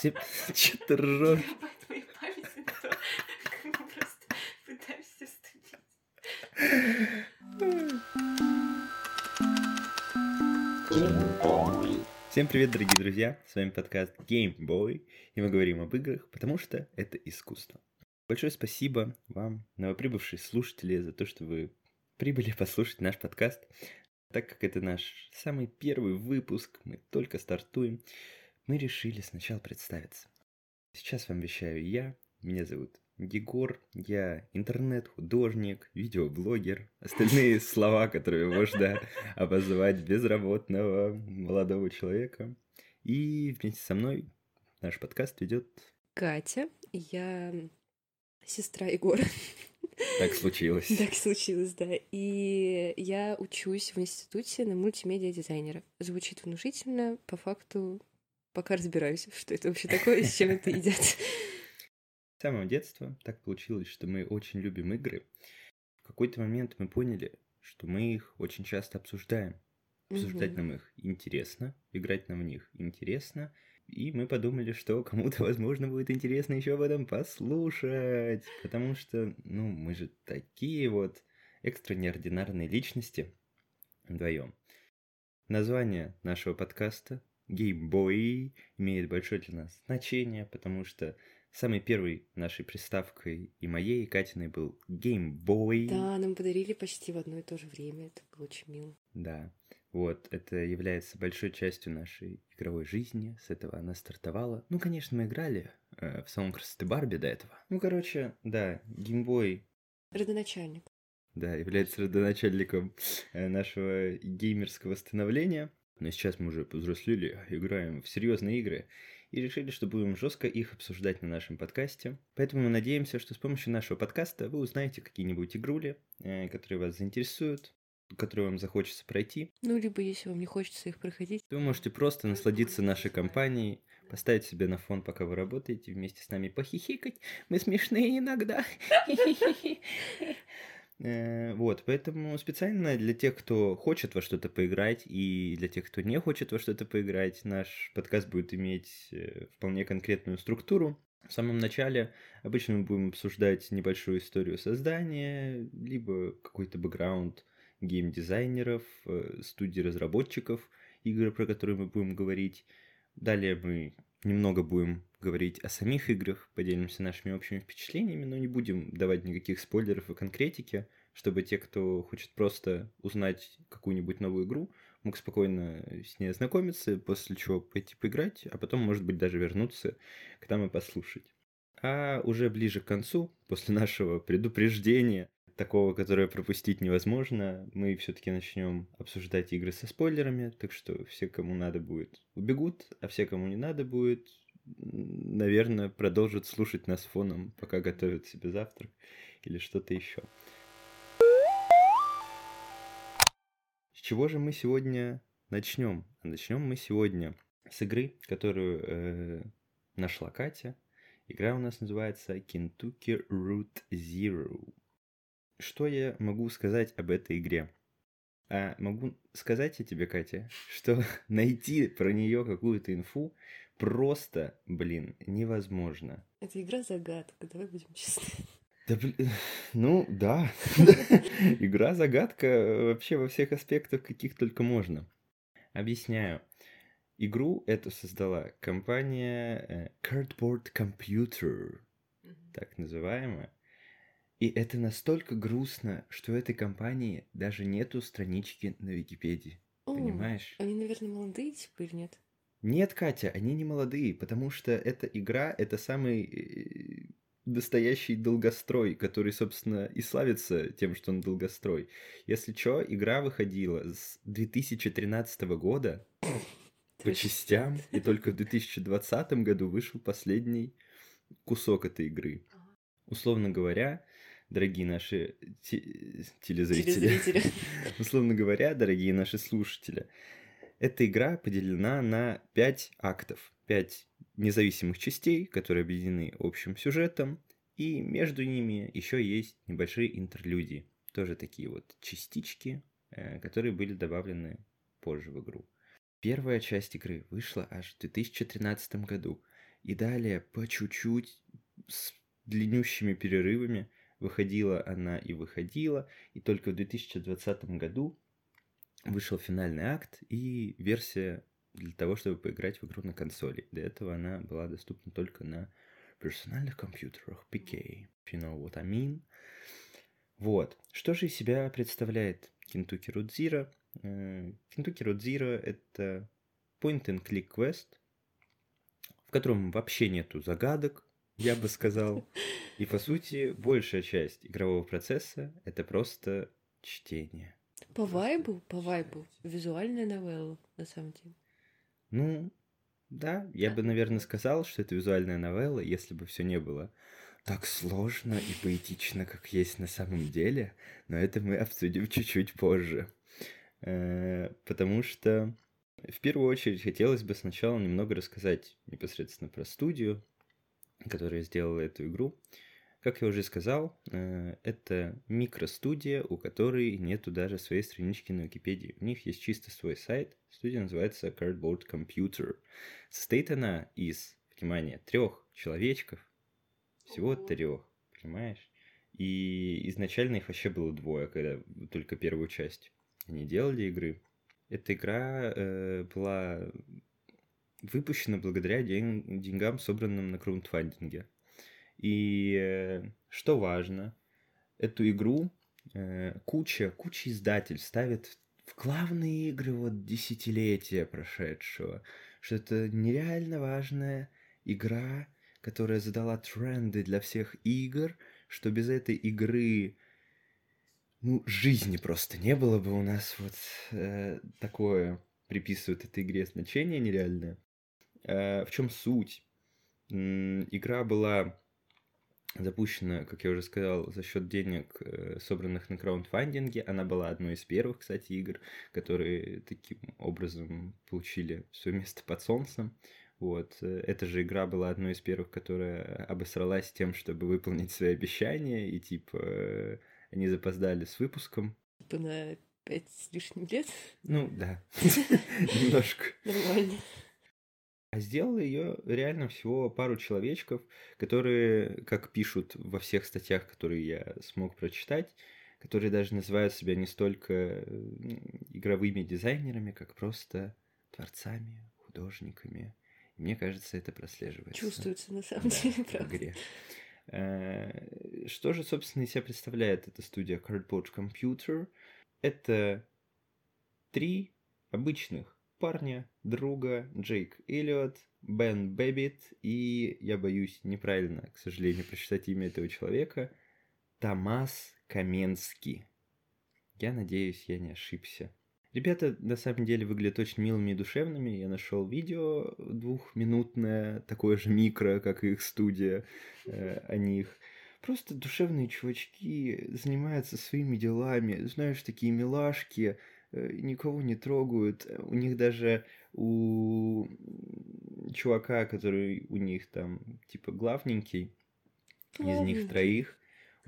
Че ты ржешь? Всем привет, дорогие друзья! С вами подкаст Game Boy, и мы говорим об играх, потому что это искусство. Большое спасибо вам, новоприбывшие слушатели, за то, что вы прибыли послушать наш подкаст. Так как это наш самый первый выпуск, мы только стартуем, мы решили сначала представиться. Сейчас вам вещаю я, меня зовут Егор, я интернет-художник, видеоблогер, остальные слова, которые можно обозвать безработного молодого человека. И вместе со мной наш подкаст ведет Катя, я сестра Егора. Так случилось. Так случилось, да. И я учусь в институте на мультимедиа-дизайнера. Звучит внушительно, по факту пока разбираюсь, что это вообще такое и с чем это едят. С самого детства так получилось, что мы очень любим игры. В какой-то момент мы поняли, что мы их очень часто обсуждаем. Обсуждать нам их интересно, играть нам в них интересно. И мы подумали, что кому-то, возможно, будет интересно еще об этом послушать. Потому что, ну, мы же такие вот экстра неординарные личности вдвоем. Название нашего подкаста Boy имеет большое для нас значение, потому что самой первой нашей приставкой и моей, и Катиной был Boy. Да, нам подарили почти в одно и то же время, это было очень мило. Да, вот, это является большой частью нашей игровой жизни, с этого она стартовала. Ну, конечно, мы играли э, в салон красоты Барби до этого. Ну, короче, да, Boy Родоначальник. да, является родоначальником э, нашего геймерского становления. Но сейчас мы уже повзрослели, играем в серьезные игры и решили, что будем жестко их обсуждать на нашем подкасте. Поэтому мы надеемся, что с помощью нашего подкаста вы узнаете какие-нибудь игрули, э, которые вас заинтересуют, которые вам захочется пройти. Ну, либо если вам не хочется их проходить. Вы можете просто насладиться нашей компанией, поставить себе на фон, пока вы работаете, вместе с нами похихикать. Мы смешные иногда. Э, Вот, поэтому специально для тех, кто хочет во что-то поиграть, и для тех, кто не хочет во что-то поиграть, наш подкаст будет иметь э, вполне конкретную структуру. В самом начале обычно мы будем обсуждать небольшую историю создания, либо какой-то бэкграунд геймдизайнеров, э, студий разработчиков игр, про которые мы будем говорить. Далее мы немного будем говорить о самих играх, поделимся нашими общими впечатлениями, но не будем давать никаких спойлеров и конкретики, чтобы те, кто хочет просто узнать какую-нибудь новую игру, мог спокойно с ней ознакомиться, после чего пойти поиграть, а потом, может быть, даже вернуться к нам и послушать. А уже ближе к концу, после нашего предупреждения, такого, которое пропустить невозможно, мы все-таки начнем обсуждать игры со спойлерами, так что все, кому надо будет, убегут, а все, кому не надо будет, наверное, продолжат слушать нас фоном, пока готовят себе завтрак или что-то еще. С чего же мы сегодня начнем? Начнем мы сегодня с игры, которую э, нашла Катя. Игра у нас называется Kentucky Route Zero. Что я могу сказать об этой игре? А могу сказать я тебе, Катя, что найти про нее какую-то инфу просто, блин, невозможно. Это игра-загадка, давай будем честны. Да, блин, ну да, игра-загадка вообще во всех аспектах, каких только можно. Объясняю. Игру эту создала компания э, Cardboard Computer, так называемая. И это настолько грустно, что у этой компании даже нету странички на Википедии. О, Понимаешь? Они, наверное, молодые, типа, или нет? Нет, Катя, они не молодые, потому что эта игра это самый э, настоящий долгострой, который, собственно, и славится тем, что он долгострой. Если чё, игра выходила с 2013 года по частям, и только в 2020 году вышел последний кусок этой игры. Условно говоря, дорогие наши те- телезрители, Телезрители. условно говоря, дорогие наши слушатели, эта игра поделена на пять актов, пять независимых частей, которые объединены общим сюжетом, и между ними еще есть небольшие интерлюдии, тоже такие вот частички, э, которые были добавлены позже в игру. Первая часть игры вышла аж в 2013 году. И далее по чуть-чуть с длиннющими перерывами выходила она и выходила. И только в 2020 году вышел финальный акт и версия для того, чтобы поиграть в игру на консоли. До этого она была доступна только на персональных компьютерах PK. You know what I mean? Вот. Что же из себя представляет Kentucky Road Zero? Э, Kentucky Road Zero — это point-and-click quest, в котором вообще нету загадок, я бы сказал. И, по сути, большая часть игрового процесса — это просто чтение. По вайбу, по вайбу, визуальная новелла, на самом деле. Ну, да, я бы, наверное, сказал, что это визуальная новелла, если бы все не было так сложно и поэтично, как есть на самом деле, но это мы обсудим чуть-чуть позже. Э, потому что в первую очередь хотелось бы сначала немного рассказать непосредственно про студию, которая сделала эту игру. Как я уже сказал, э, это микростудия, у которой нету даже своей странички на Википедии. У них есть чисто свой сайт. Студия называется Cardboard Computer. Состоит она из, внимание, трех человечков, всего трех, понимаешь? И изначально их вообще было двое, когда только первую часть они делали игры. Эта игра э, была выпущена благодаря день, деньгам, собранным на краудфандинге. И э, что важно, эту игру э, куча, куча издатель ставит в главные игры вот десятилетия прошедшего, что это нереально важная игра, которая задала тренды для всех игр, что без этой игры ну, жизни просто не было бы у нас вот э, такое приписывают этой игре значение нереальное. Э, в чем суть? М игра была запущена, как я уже сказал, за счет денег, э, собранных на краундфандинге. Она была одной из первых, кстати, игр, которые таким образом получили свое место под солнцем. Вот. Э, эта же игра была одной из первых, которая обосралась тем, чтобы выполнить свои обещания, и типа э, они запоздали с выпуском. Типа на пять с лишним лет? Ну, да. Немножко. Нормально. А сделала ее реально всего пару человечков, которые, как пишут во всех статьях, которые я смог прочитать, которые даже называют себя не столько игровыми дизайнерами, как просто творцами, художниками, мне кажется, это прослеживается. Чувствуется на самом да, деле, правда. В игре. Э, что же, собственно, из себя представляет эта студия Cardboard Computer? Это три обычных парня, друга, Джейк Эллиот, Бен Бэббит и, я боюсь неправильно, к сожалению, прочитать имя этого человека, Томас Каменский. Я надеюсь, я не ошибся. Ребята на самом деле выглядят очень милыми и душевными. Я нашел видео двухминутное, такое же микро, как и их студия э, о них. Просто душевные чувачки занимаются своими делами. Знаешь, такие милашки, никого не трогают. У них даже у чувака, который у них там типа главненький, из них троих,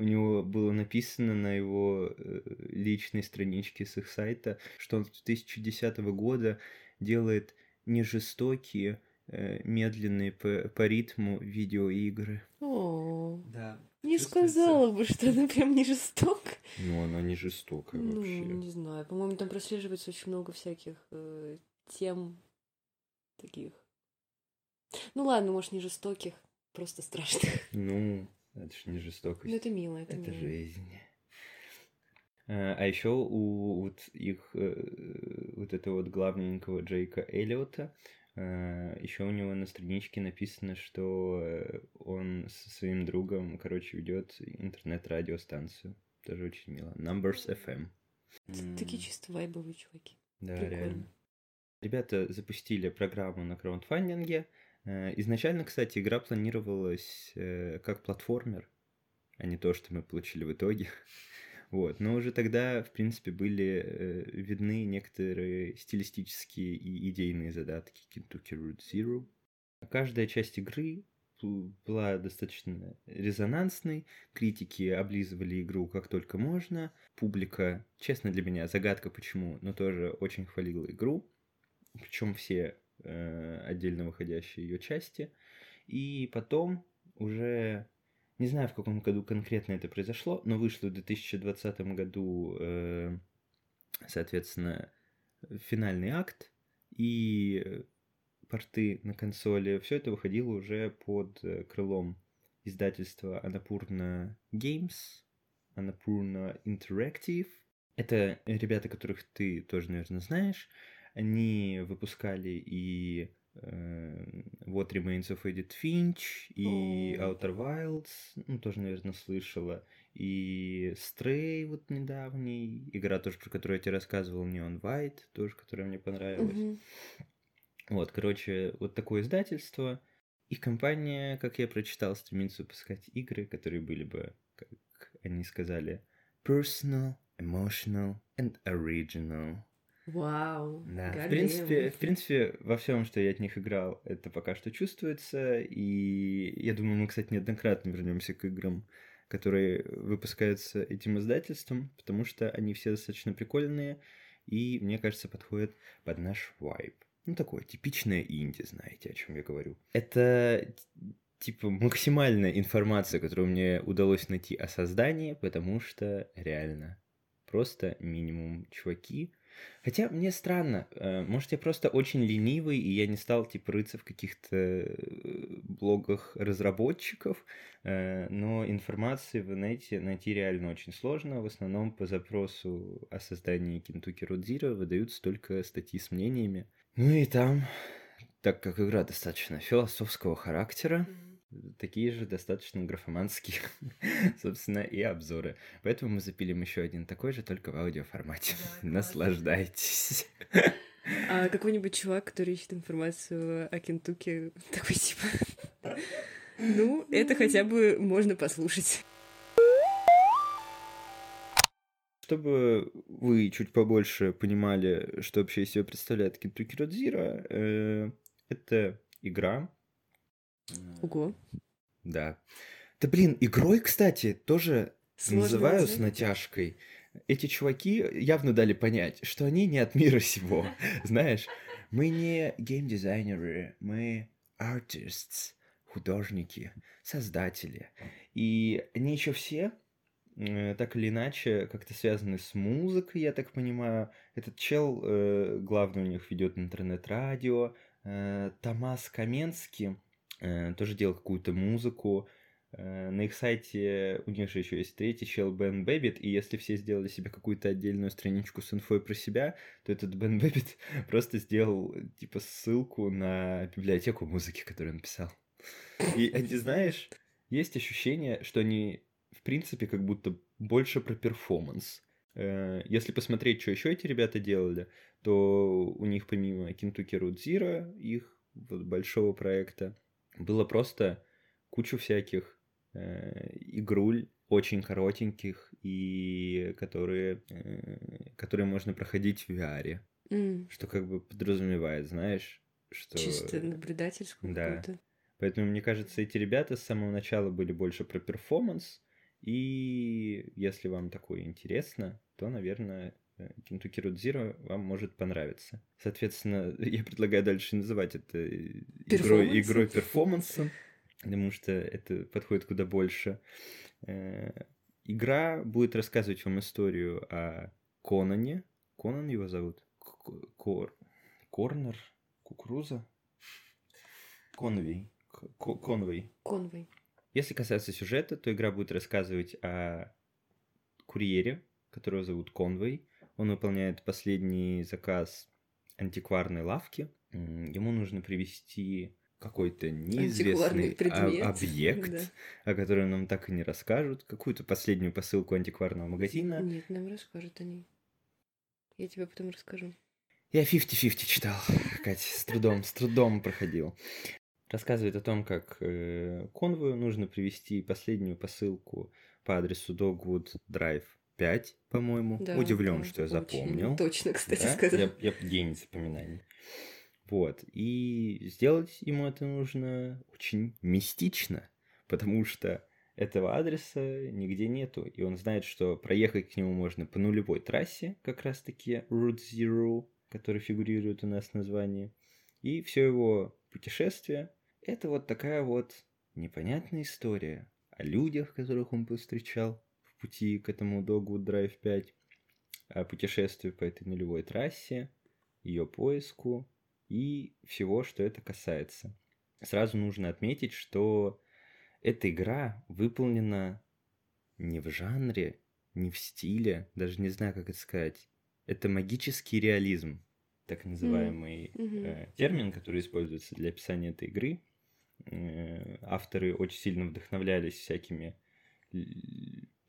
у него было написано на его э, личной страничке с их сайта, что он с 2010 года делает не жестокие, э, медленные по, по ритму видеоигры. О, да. Не сказала бы, что она прям не жесток. Ну, она не жестокая ну, вообще. не знаю. По-моему, там прослеживается очень много всяких э, тем таких. Ну ладно, может, не жестоких, просто страшных. Ну, это же не жестокость. Ну, это мило, это, это мило. жизнь. А, а еще у вот их э, вот этого вот главненького Джейка Эллиота еще у него на страничке написано, что э, он со своим другом, короче, ведет интернет-радиостанцию. Тоже очень мило. Numbers FM. Такие чисто вайбовые чуваки. Да, Прикольно. реально. Ребята запустили программу на краундфандинге, Э, изначально, кстати, игра планировалась э, как платформер, а не то, что мы получили в итоге. Вот. Но уже тогда, в принципе, были э, видны некоторые стилистические и идейные задатки Kentucky Route Zero. Каждая часть игры была достаточно резонансной, критики облизывали игру как только можно, публика, честно для меня, загадка почему, но тоже очень хвалила игру. причем все э, отдельно выходящие ее части. И потом уже не знаю, в каком году конкретно это произошло, но вышло в 2020 году, э, соответственно, финальный акт и порты на консоли. Все это выходило уже под э, крылом издательства Annapurna Games, Annapurna Interactive. Это ребята, которых ты тоже, наверное, знаешь. Они выпускали и What Remains of Edith Finch и Outer Wilds, ну, тоже, наверное, слышала. И Stray вот недавний, игра тоже, про которую я тебе рассказывал, Neon White, тоже, которая мне понравилась. Mm-hmm. Вот, короче, вот такое издательство. И компания, как я прочитал, стремится выпускать игры, которые были бы, как они сказали, personal, emotional and original. Вау. Да, в принципе, в принципе, во всем, что я от них играл, это пока что чувствуется. И я думаю, мы, кстати, неоднократно вернемся к играм, которые выпускаются этим издательством, потому что они все достаточно прикольные и, мне кажется, подходят под наш вайб. Ну, такое типичное инди, знаете, о чем я говорю. Это типа максимальная информация, которую мне удалось найти о создании, потому что реально просто минимум чуваки Хотя мне странно, э, может, я просто очень ленивый, и я не стал, типа, рыться в каких-то э, блогах разработчиков, э, но информации в инете найти реально очень сложно. В основном по запросу о создании Road Zero выдаются только статьи с мнениями. Ну и там, так как игра достаточно философского характера, такие же достаточно графоманские, собственно, и обзоры. Поэтому мы запилим еще один такой же, только в аудиоформате. Да, Наслаждайтесь. А какой-нибудь чувак, который ищет информацию о Кентуке, такой типа... Ну, это хотя бы можно послушать. Чтобы вы чуть побольше понимали, что вообще из себя представляет Road Zero, э, это игра, Ого. Да. Да блин, игрой, кстати, тоже Сложно называю с натяжкой. Эти чуваки явно дали понять, что они не от мира сего. Знаешь, мы не геймдизайнеры, мы artists, художники, создатели. И они еще все э, так или иначе как-то связаны с музыкой, я так понимаю. Этот чел, э, главный у них ведет интернет-радио, э, Томас Каменский тоже делал какую-то музыку. Э, на их сайте у них же еще есть третий чел Бен Бэббит, и если все сделали себе какую-то отдельную страничку с инфой про себя, то этот Бен Бэббит просто сделал типа ссылку на библиотеку музыки, которую он написал. И они, знаешь, есть ощущение, что они в принципе как будто больше про перформанс. Э, если посмотреть, что еще эти ребята делали, то у них помимо Road Zero, их вот большого проекта, было просто кучу всяких э, игруль очень коротеньких и которые, э, которые можно проходить в VR. Mm. Что как бы подразумевает, знаешь, что... Чисто наблюдательскую да. какую-то. Поэтому, мне кажется, эти ребята с самого начала были больше про перформанс, и если вам такое интересно, то, наверное, Kentucky Road Zero вам может понравиться. Соответственно, я предлагаю дальше называть это игрой, игрой перформансом, потому что это подходит куда больше. Э, игра будет рассказывать вам историю о Конане. Конан его зовут? Кор... Корнер? Кукуруза? Конвей. Конвей. Конвей. Если касаться сюжета, то игра будет рассказывать о курьере, которого зовут Конвей, он выполняет последний заказ антикварной лавки. Ему нужно привести какой-то неизвестный объект, да. о котором нам так и не расскажут, какую-то последнюю посылку антикварного магазина. Нет, нам расскажут они. Я тебе потом расскажу. Я 50-50 читал, Катя, с трудом, с трудом проходил. Рассказывает о том, как э, конвою нужно привести последнюю посылку по адресу Dogwood Drive 5, по-моему. Да, Удивлен, да, что я запомнил. Точно, кстати, да? сказал. Я, я гений запоминаний. Вот. И сделать ему это нужно очень мистично, потому что этого адреса нигде нету. И он знает, что проехать к нему можно по нулевой трассе, как раз-таки Route Zero, который фигурирует у нас в названии. И все его путешествие – это вот такая вот непонятная история о людях, которых он повстречал пути к этому Dogwood Drive 5, о путешествии по этой нулевой трассе, ее поиску и всего, что это касается. Сразу нужно отметить, что эта игра выполнена не в жанре, не в стиле, даже не знаю, как это сказать. Это магический реализм, так называемый mm-hmm. э, термин, который используется для описания этой игры. Э, авторы очень сильно вдохновлялись всякими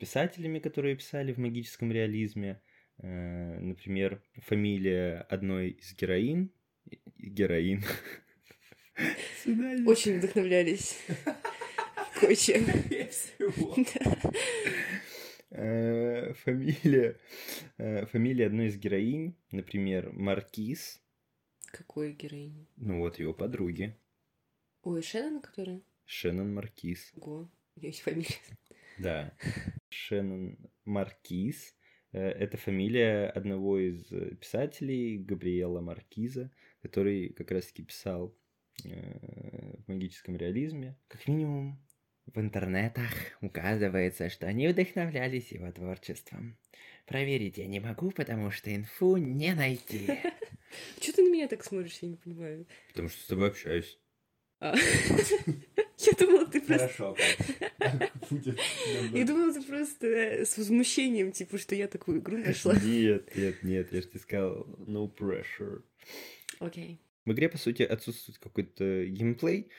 писателями, которые писали в магическом реализме. Э, например, фамилия одной из героин. Героин. Очень вдохновлялись. Кое-чем. Э, фамилия, э, фамилия одной из героинь, например, Маркиз. Какой героинь? Ну вот его подруги. Ой, Шеннон, которая? Шеннон Маркиз. Ого, у есть фамилия. Да. Шеннон Маркиз. Э, это фамилия одного из писателей, Габриэла Маркиза, который как раз-таки писал в магическом реализме. Как минимум, в интернетах указывается, что они вдохновлялись его творчеством. Проверить я не могу, потому что инфу не найти. Что ты на меня так смотришь, я не понимаю. Потому что с тобой общаюсь. А. Я думала, ты просто... Хорошо, Я думала, ты просто э, с возмущением, типа, что я такую игру нашла. Нет, нет, нет, я же тебе сказал, no pressure. Окей. В игре, по сути, отсутствует какой-то геймплей.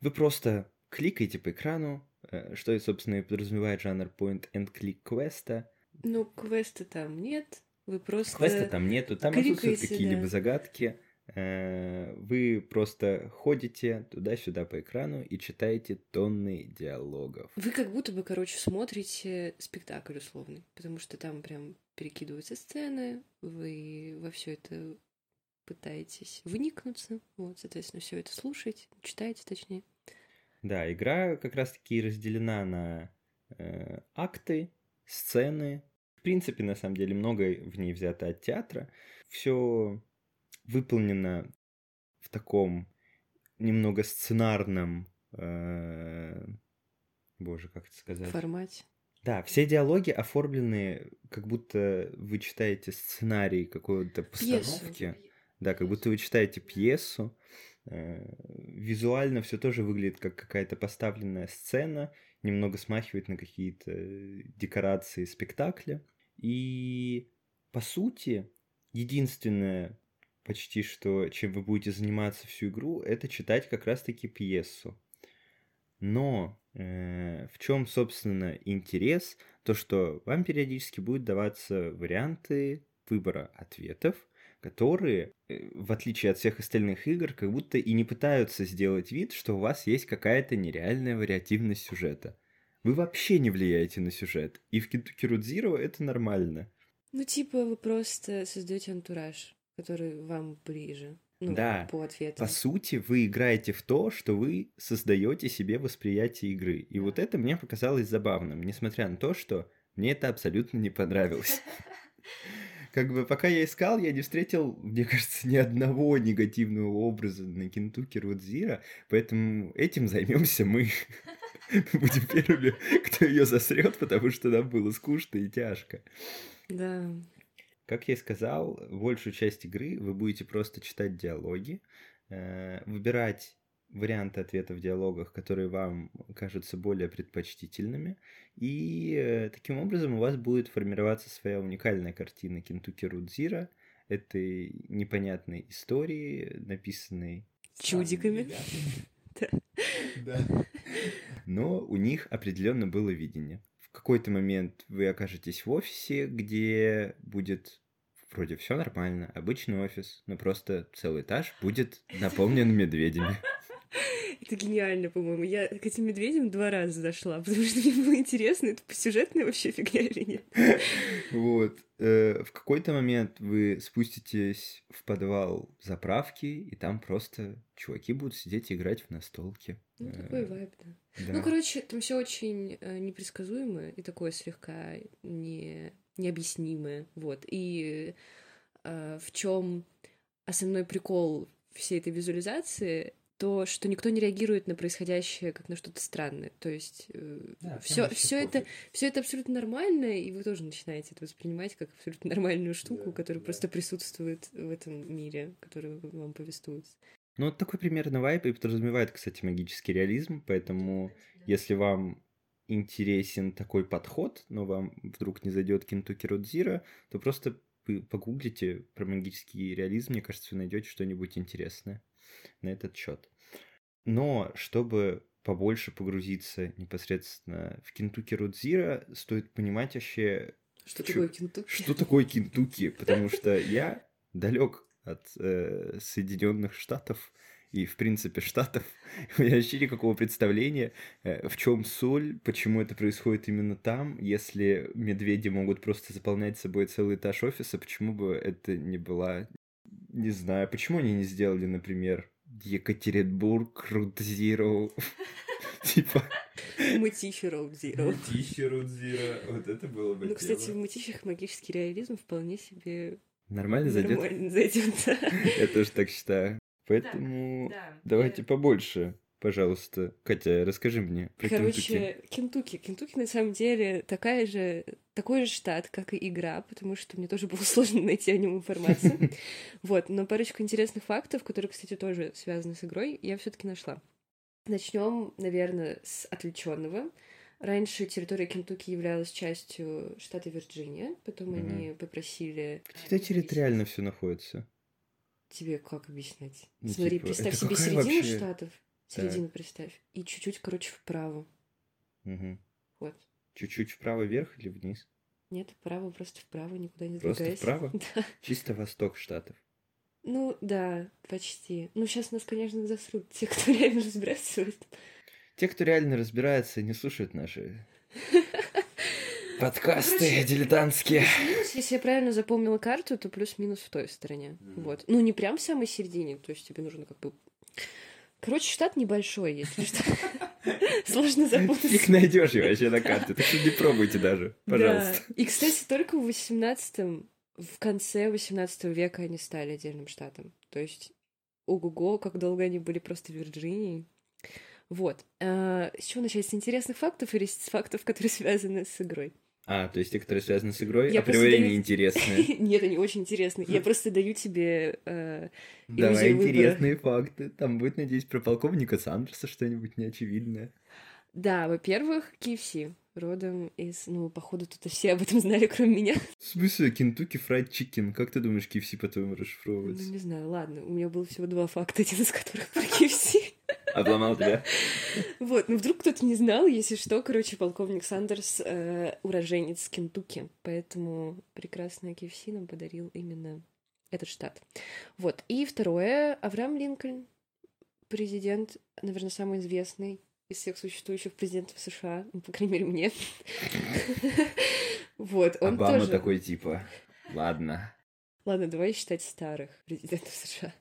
Вы просто кликаете по экрану, э, что, собственно, и подразумевает жанр point-and-click квеста. Ну, квеста там нет, вы просто... Квеста там нету, там отсутствуют какие-либо да. загадки. Э, вы просто ходите туда-сюда по экрану и читаете тонны диалогов. Вы как будто бы, короче, смотрите спектакль условный, потому что там прям перекидываются сцены, вы во все это пытаетесь вникнуться, вот, соответственно, все это слушаете, читаете точнее. Да, игра как раз-таки разделена на э, акты, сцены. В принципе, на самом деле, многое в ней взято от театра. Все выполнено в таком немного сценарном, э, боже, как это сказать? Формате. Да, все диалоги оформлены, как будто вы читаете сценарий какой-то постановки. Пьесу. Да, как будто вы читаете пьесу. Э, визуально все тоже выглядит как какая-то поставленная сцена, немного смахивает на какие-то декорации спектакля. И по сути, единственное почти что, чем вы будете заниматься всю игру, это читать как раз-таки пьесу. Но э, в чем, собственно, интерес? То, что вам периодически будут даваться варианты выбора ответов, которые, э, в отличие от всех остальных игр, как будто и не пытаются сделать вид, что у вас есть какая-то нереальная вариативность сюжета. Вы вообще не влияете на сюжет, и в Zero это нормально. Ну, типа, вы просто создаете антураж, который вам ближе. Ну, да, по ответам. по сути, вы играете в то, что вы создаете себе восприятие игры. И вот это мне показалось забавным, несмотря на то, что мне это абсолютно не понравилось. как бы пока я искал, я не встретил, мне кажется, ни одного негативного образа на Кентуки Родзира, поэтому этим займемся мы. Будем первыми, кто ее засрет, потому что нам было скучно и тяжко. Да. Как я и сказал, большую часть игры вы будете просто читать диалоги, э, выбирать варианты ответов в диалогах, которые вам кажутся более предпочтительными. И э, таким образом у вас будет формироваться своя уникальная картина Кентуки Рудзира, этой непонятной истории, написанной... Чудиками. Да. Но у них определенно было видение. Какой-то момент вы окажетесь в офисе, где будет вроде все нормально, обычный офис, но просто целый этаж будет наполнен медведями. Это гениально, по-моему. Я к этим медведям два раза зашла, потому что мне было интересно, это посюжетная вообще фигня или нет. Вот. Э, в какой-то момент вы спуститесь в подвал заправки, и там просто чуваки будут сидеть и играть в настолки. Ну, такой э, вайб, да. да. Ну, короче, там все очень э, непредсказуемое и такое слегка не... необъяснимое. Вот. И в чем основной прикол всей этой визуализации, то, что никто не реагирует на происходящее как на что-то странное. То есть э, Да, все, все это, все это абсолютно нормально, и вы тоже начинаете это воспринимать как абсолютно нормальную штуку, Да, которая да. просто присутствует в этом мире, который вам повествуется. Ну, вот такой примерно вайп и подразумевает, кстати, магический реализм, поэтому если вам интересен такой подход, но вам вдруг не зайдет Кентуки Родзира, то просто вы погуглите про магический реализм, мне кажется, вы найдете что-нибудь интересное на этот счет. Но чтобы побольше погрузиться непосредственно в Кентуки Родзира, стоит понимать вообще, Что Чё- такое Кентукки? что такое Кентуки, потому что я далек от э, Соединенных Штатов и, в принципе, Штатов. У меня вообще никакого представления, э, в чем соль, почему это происходит именно там. Если медведи могут просто заполнять собой целый этаж офиса, почему бы это не была... Не знаю, почему они не сделали, например, Екатеринбург, Рудзиро, типа... Мытищи Роуд Зиро. Мытищи Рудзиро, вот это было бы Ну, кстати, в Мытищах магический реализм вполне себе Нормально зайдет? нормально зайдет. да. Я тоже так считаю. Поэтому Да, давайте побольше, пожалуйста. Катя, расскажи мне про Кентукки. Короче, Кентукки. Кентукки на самом деле такая же, такой же штат, как и игра, потому что мне тоже было сложно найти о нем информацию. Вот, но парочку интересных фактов, которые, кстати, тоже связаны с игрой, я все-таки нашла. Начнем, наверное, с отвлеченного. Раньше территория Кентукки являлась частью штата Вирджиния, потом Мгм. они попросили... Где территориально все находится? Тебе как объяснять? Ну, Смотри, типа, представь себе середину вообще- штатов, середину представь, и чуть-чуть, короче, вправо. Мгм. Вот. Чуть-чуть вправо вверх или вниз? Нет, вправо, просто вправо, никуда не Просто сдвигайся. вправо? Да. Чисто восток штатов. Ну, да, почти. Ну, сейчас нас, конечно, засрут те, кто реально разбирается в этом. Те, кто реально разбирается, не слушают наши подкасты дилетантские. Плюс-минус, если я правильно запомнила карту, то плюс-минус в той стороне. Мгм. Вот. Ну, не прям в самой середине, то есть тебе нужно как бы... Короче, штат небольшой, если что. Сложно запутаться. найдешь его вообще на карте, так что не пробуйте даже, пожалуйста. Да. И, кстати, только в 18 в конце 18 века они стали отдельным штатом. То есть, ого-го, как долго они были просто Вирджинией. Вот. А, с чего начать? С интересных фактов или с фактов, которые связаны с игрой? А, то есть те, которые связаны с игрой, Я априори даю- неинтересные. Нет, они очень интересные. Я просто даю тебе... э, Давай интересные факты. Там будет, надеюсь, про полковника Сандерса что-нибудь неочевидное. Да, во-первых, KFC. Родом из... Ну, походу, тут все об этом знали, кроме меня. В смысле, Kentucky Fried Chicken? Как ты думаешь, KFC по-твоему Ну, расшифровывается? не знаю, ладно. У меня было всего два факта, один из которых про KFC. Обломал тебя? Вот, ну вдруг кто-то не знал, если что, короче, полковник Сандерс э, уроженец Кентукки, поэтому прекрасный KFC нам подарил именно этот штат. Вот, и второе, Авраам Линкольн, президент, наверное, самый известный из всех существующих президентов США, ну, по крайней мере, мне. Вот, он Обама тоже... такой типа. Ладно. Ладно, давай считать старых президентов США.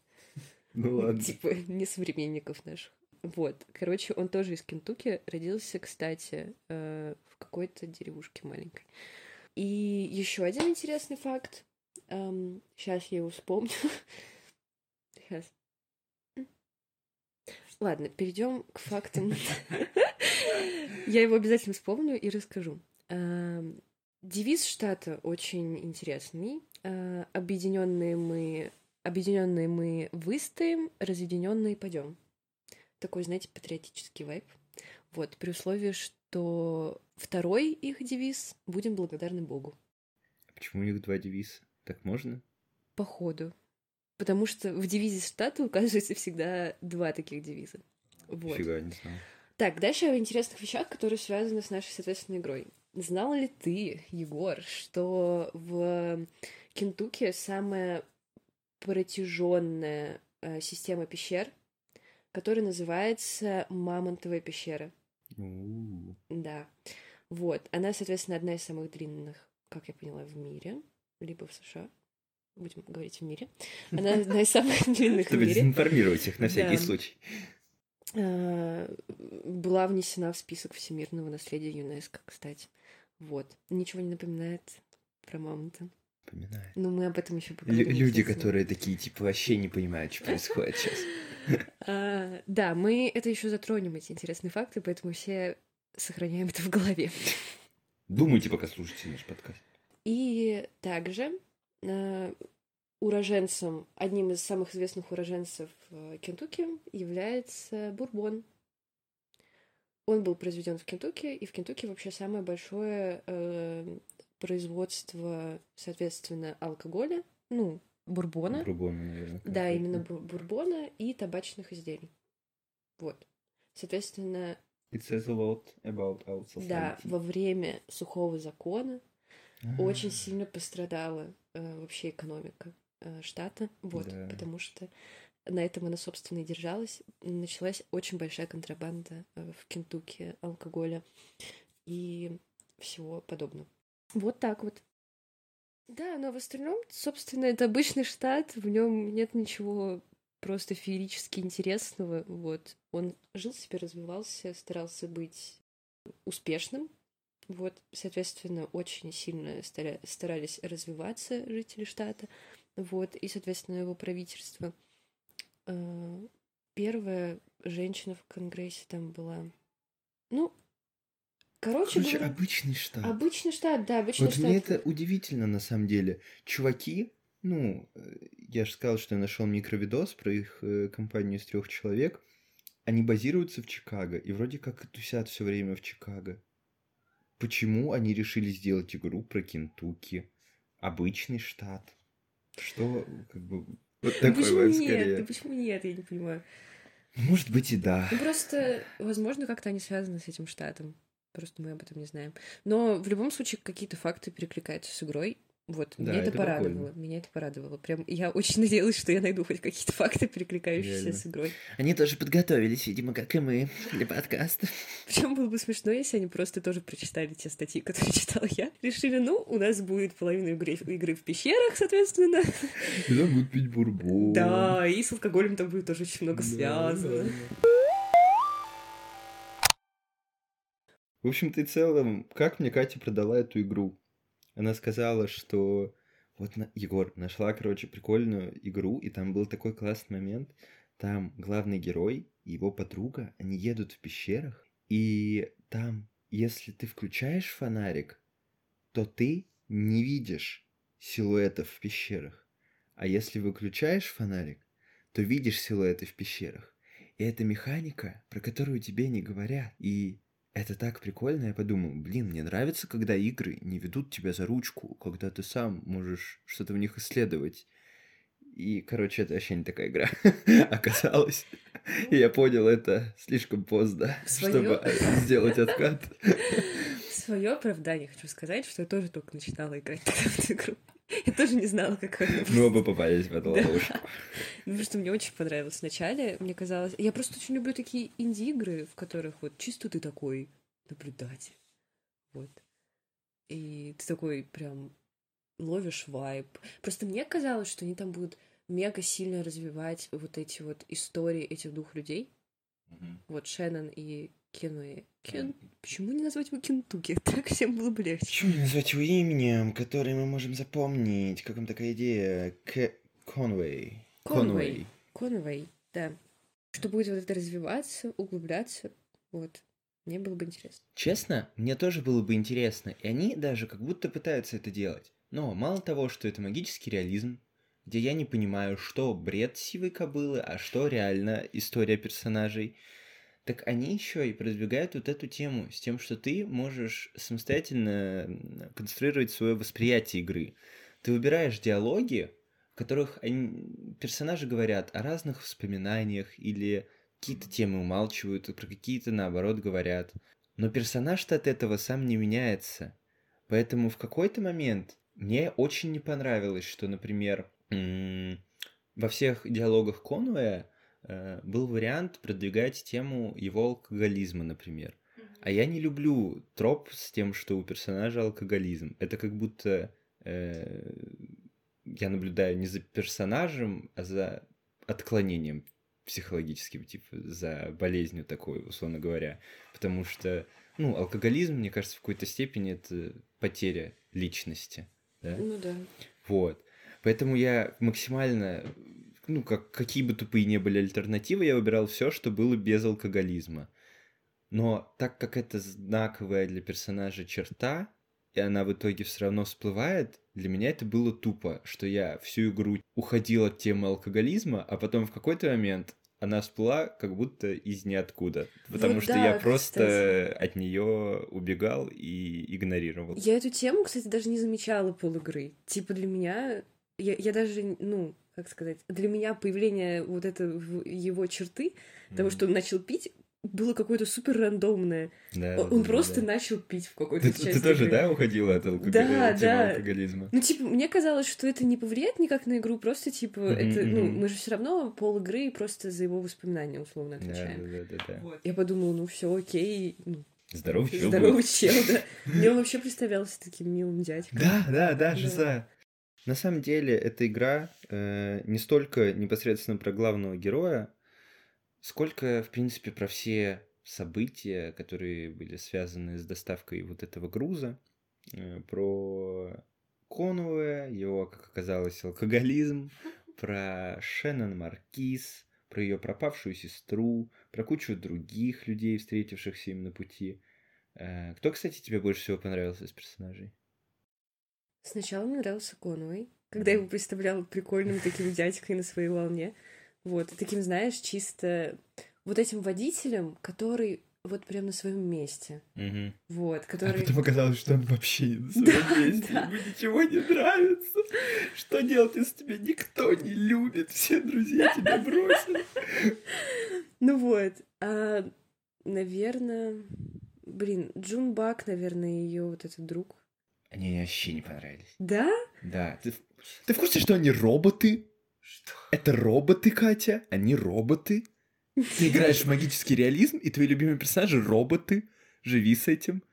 Ну ладно. Типа не современников наших. Вот. Короче, он тоже из Кентукки. Родился, кстати, э, в какой-то деревушке маленькой. И еще один интересный факт. сейчас я его вспомню. Сейчас. Ладно, перейдем к фактам. Я его обязательно вспомню и расскажу. Эм, Девиз штата очень интересный. Э, Объединенные мы, объединенные мы выстоим, разъединенные пойдем. Такой, знаете, патриотический вайб. Вот, при условии, что второй их девиз «Будем благодарны Богу». Почему у них два девиза? Так можно? По ходу. Потому что в девизе штата указывается всегда два таких девиза. Вот. Фига, не знал. Так, дальше о интересных вещах, которые связаны с нашей, соответственно, игрой. Знал ли ты, Егор, что в Кентукки самая протяженная э, система пещер, которая называется Мамонтовая пещера? Да. Вот. Она, соответственно, одна из самых длинных, как я поняла, в мире, либо в США. Будем говорить в мире. Она одна из самых длинных в Чтобы мире. дезинформировать их на всякий случай. А, была внесена в список всемирного наследия ЮНЕСКО, кстати. Вот. Ничего не напоминает про мамонта. Напоминает. Ну, мы об этом еще Лю- поговорим. люди, обязательно. которые такие, типа, вообще не понимают, что происходит сейчас. А, да, мы это еще затронем, эти интересные факты, поэтому все сохраняем это в голове. Думайте, пока слушаете наш подкаст. И также э, уроженцем, одним из самых известных уроженцев э, Кентукки является бурбон. Он был произведен в Кентукки, и в Кентукки вообще самое большое э, производство, соответственно, алкоголя, ну, бурбона, Бурбона, наверное. да, именно бу- бурбона и табачных изделий. Вот. Соответственно, It says a lot about our society. да, во время сухого закона очень А, сильно пострадала э, вообще экономика э, штата, вот, Да. потому что на этом она, собственно, и держалась. Началась очень большая контрабанда э, в Кентукки алкоголя и всего подобного. Вот так вот. Да, но в остальном, собственно, это обычный штат, в нем нет ничего просто феерически интересного. Вот. Он жил себе, развивался, старался быть успешным. Вот, соответственно, очень сильно старались развиваться жители штата. Вот, и, соответственно, его правительство. Э, Первая женщина в Конгрессе там была. Ну, короче, Короче, говоря, обычный штат. обычный штат, да, обычный Вот штат. мне это удивительно на самом деле. Чуваки, ну, э, я же сказал, что я нашел микровидос про их э, компанию из трех человек. Они базируются в Чикаго и вроде как тусят все время в Чикаго. Почему они решили сделать игру про Кентукки? Обычный штат. Что, как бы, вот Ну такой почему нет? скорее. Да почему нет? Я не понимаю. Может быть и да. Ну просто, возможно, как-то они связаны с этим штатом. Просто мы об этом не знаем. Но в любом случае какие-то факты перекликаются с игрой. Вот, Да, меня это, это порадовало. прикольно. Меня это порадовало. Прям я очень надеялась, что я найду хоть какие-то факты, перекликающиеся Реально. с игрой. Они тоже подготовились, видимо, как и мы, для подкаста. Причем было бы смешно, если они просто тоже прочитали те статьи, которые читала я. Решили, ну, у нас будет половина игры, игры в пещерах, соответственно. И там будут пить бурбон. Да, и с алкоголем там будет тоже очень много Да, связано. да. В общем-то и целом, как мне Катя продала эту игру? Она сказала, что вот на- Егор нашла, короче, прикольную игру, и там был такой классный момент. Там главный герой и его подруга, они едут в пещерах, и там, если ты включаешь фонарик, то ты не видишь силуэтов в пещерах. А если выключаешь фонарик, то видишь силуэты в пещерах. И это механика, про которую тебе не говорят. И это так прикольно, я подумал, блин, мне нравится, когда игры не ведут тебя за ручку, когда ты сам можешь что-то в них исследовать. И, короче, это вообще не такая игра оказалась. И я понял это слишком поздно, Своё? чтобы сделать откат. В свое оправдание хочу сказать, что я тоже только начинала играть в эту игру. Я тоже не знала, какой она Мы оба попались в эту ловушку. Ну, что мне очень понравилось вначале. Мне казалось... Я просто очень люблю такие инди-игры, в которых вот чисто ты такой наблюдатель. Вот. И ты такой прям ловишь вайб. Просто мне казалось, что они там будут мега сильно развивать вот эти вот истории этих двух людей. Вот Шеннон и Кенуэ. Кен... Почему не назвать его Кентуки? Так всем было бы легче. Почему не назвать его именем, которое мы можем запомнить? Как вам такая идея? К... Конвей. Конвей. Конвей, да. Что будет вот это развиваться, углубляться, вот. Мне было бы интересно. Честно, мне тоже было бы интересно, и они даже как будто пытаются это делать. Но мало того, что это магический реализм, где я не понимаю, что бред сивой кобылы, а что реально история персонажей, так они еще и продвигают вот эту тему с тем, что ты можешь самостоятельно конструировать свое восприятие игры. Ты выбираешь диалоги, в которых они- персонажи говорят о разных воспоминаниях или какие-то темы умалчивают, про какие-то наоборот говорят. Но персонаж-то от этого сам не меняется. Поэтому в какой-то момент мне очень не понравилось, что, например, во всех диалогах Конуэя э, был вариант продвигать тему его алкоголизма, например. А я не люблю троп с тем, что у персонажа алкоголизм. Это как будто э, я наблюдаю не за персонажем, а за отклонением психологическим, типа за болезнью такой, условно говоря. Потому что, ну, алкоголизм, мне кажется, в какой-то степени это потеря личности. да? Ну да. Вот. Поэтому я максимально, ну, как, какие бы тупые не были альтернативы, я выбирал все, что было без алкоголизма. Но так как это знаковая для персонажа черта, и она в итоге все равно всплывает, для меня это было тупо, что я всю игру уходил от темы алкоголизма, а потом в какой-то момент она всплыла как будто из ниоткуда. Потому Вот что да, я просто кстати. от нее убегал и игнорировал. Я эту тему, кстати, даже не замечала полигры. Типа для меня, я, я даже, ну, как сказать, для меня появление вот этого его черты, того, Мгм. что он начал пить, было какое-то супер рандомное. Да, Он да, просто да. начал пить в какой-то Ты, части ты тоже, игры. да, уходила от алкоголя, Да, да. алкоголизма? Ну, типа, мне казалось, что это не повлияет никак на игру, просто, типа, Мгм, это, ну, мы же все равно пол игры просто за его воспоминания, условно, отвечаем. да, да, да, да. Вот. Я подумала, ну все, окей, ну, Здоровый чел. здоровый был. чел, да. Мне он вообще представлялся таким милым дядькой. Да, да, да, Да. жиза. На самом деле, эта игра э, не столько непосредственно про главного героя, сколько, в принципе, про все события, которые были связаны с доставкой вот этого груза, э, про Конуэ, его, как оказалось, алкоголизм, про Шеннон Маркиз, про ее пропавшую сестру, про кучу других людей, встретившихся им на пути. Э, Кто, кстати, тебе больше всего понравился из персонажей? Сначала мне нравился Конуэй, когда я его представляла прикольным таким дядькой на своей волне. Вот, таким, знаешь, чисто вот этим водителем, который вот прям на своем месте. Мгм. Вот, А который... потом оказалось, что он вообще не на своем Да, месте, да. ему ничего не нравится. Что делать, если тебя никто не любит, все друзья тебя бросили? Ну вот, а, наверное... Блин, Джун Бак, наверное, ее вот этот друг. Они мне вообще не понравились. Да? Да. Ты, ты в курсе, что они роботы? Что? Это роботы, Катя? Они роботы? Ты играешь в магический реализм, и твои любимые персонажи роботы. Живи с этим.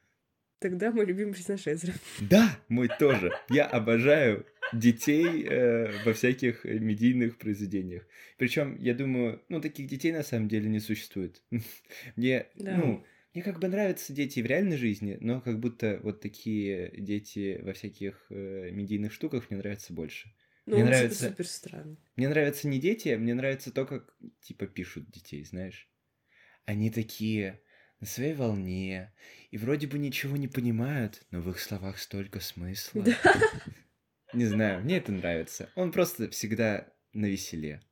Тогда мой любимый персонаж Эзра. Да, мой тоже. Я обожаю детей э, во всяких э, медийных произведениях. Причем, я думаю, ну, таких детей на самом деле не существует. Мне, Да. ну, мне как бы нравятся дети в реальной жизни, но как будто вот такие дети во всяких э, медийных штуках мне нравятся больше. Ну, Мне нравится- супер странный. Мне нравятся не дети, а мне нравится то, как, типа, пишут детей, знаешь. Они такие на своей волне, и вроде бы ничего не понимают, но в их словах столько смысла. Не знаю, мне это нравится. Он просто всегда на веселе.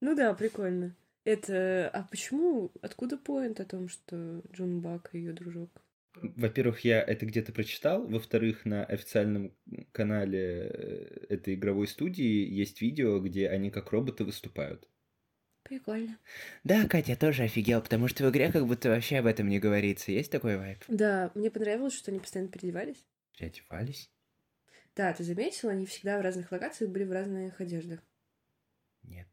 Ну да, прикольно. Это... А почему... Откуда поинт о том, что Джун Бак ее дружок? Во-первых, я это где-то прочитал. Во-вторых, на официальном канале э, этой игровой студии есть видео, где они как роботы выступают. Прикольно. Да, Катя, я тоже офигел, потому что в игре как будто вообще об этом не говорится. Есть такой вайп? Да, мне понравилось, что они постоянно переодевались. Переодевались? Да, ты заметил, они всегда в разных локациях были в разных одеждах. Нет.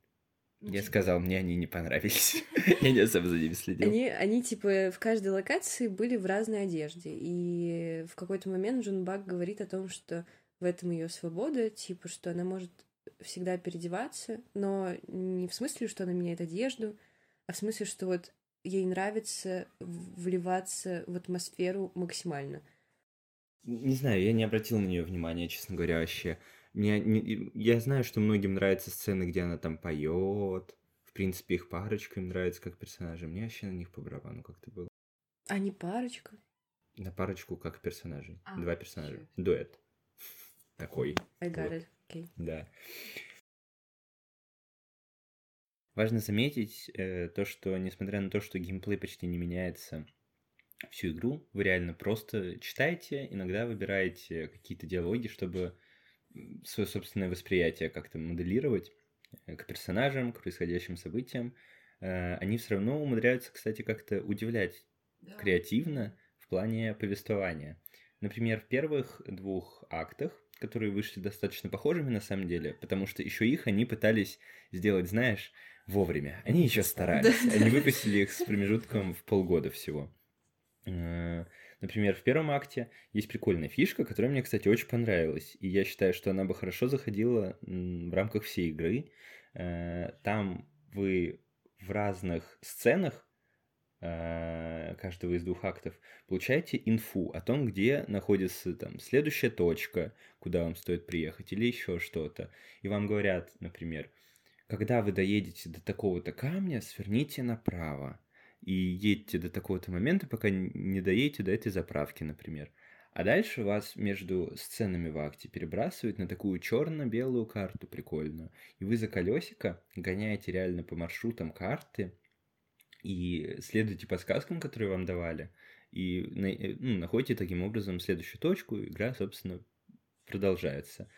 Ну, Я типа, сказал, мне они не понравились. Я не особо за ними следил. Они, они, типа, в каждой локации были в разной одежде. И в какой-то момент Джун Бак говорит о том, что в этом ее свобода, типа, что она может всегда переодеваться, но не в смысле, что она меняет одежду, а в смысле, что вот ей нравится вливаться в атмосферу максимально. Не знаю, я не обратил на нее внимания, честно говоря, вообще. Мне не- я знаю, что многим нравятся сцены, где она там поет. В принципе, их парочка им нравится как персонажи. Мне вообще на них по барабану как-то было. А не парочка. На парочку как персонажей. А, Два персонажа. всё. Дуэт. Такой. I got Вот. it. Окей. Да. Важно заметить э, то, что несмотря на то, что геймплей почти не меняется всю игру, вы реально просто читаете, иногда выбираете какие-то диалоги, чтобы свое собственное восприятие как-то моделировать э, к персонажам, к происходящим событиям. Э, они все равно умудряются, кстати, как-то удивлять креативно в плане повествования. Например, в первых двух актах, которые вышли достаточно похожими на самом деле, потому что еще их они пытались сделать, знаешь, вовремя. Они еще старались. Да. Они выпустили их с промежутком в полгода всего. Например, в первом акте есть прикольная фишка, которая мне, кстати, очень понравилась. И я считаю, что она бы хорошо заходила в рамках всей игры. Э, Там вы в разных сценах э, каждого из двух актов, получаете инфу о том, где находится там следующая точка, куда вам стоит приехать, или еще что-то. И вам говорят, например, когда вы доедете до такого-то камня, сверните направо. И едете до такого-то момента, пока не доедете до этой заправки, например. А дальше вас между сценами в акте перебрасывают на такую черно-белую карту прикольную. И вы за колесико гоняете реально по маршрутам карты и следуете подсказкам, которые вам давали. И э, ну, находите таким образом следующую точку, игра, собственно, продолжается.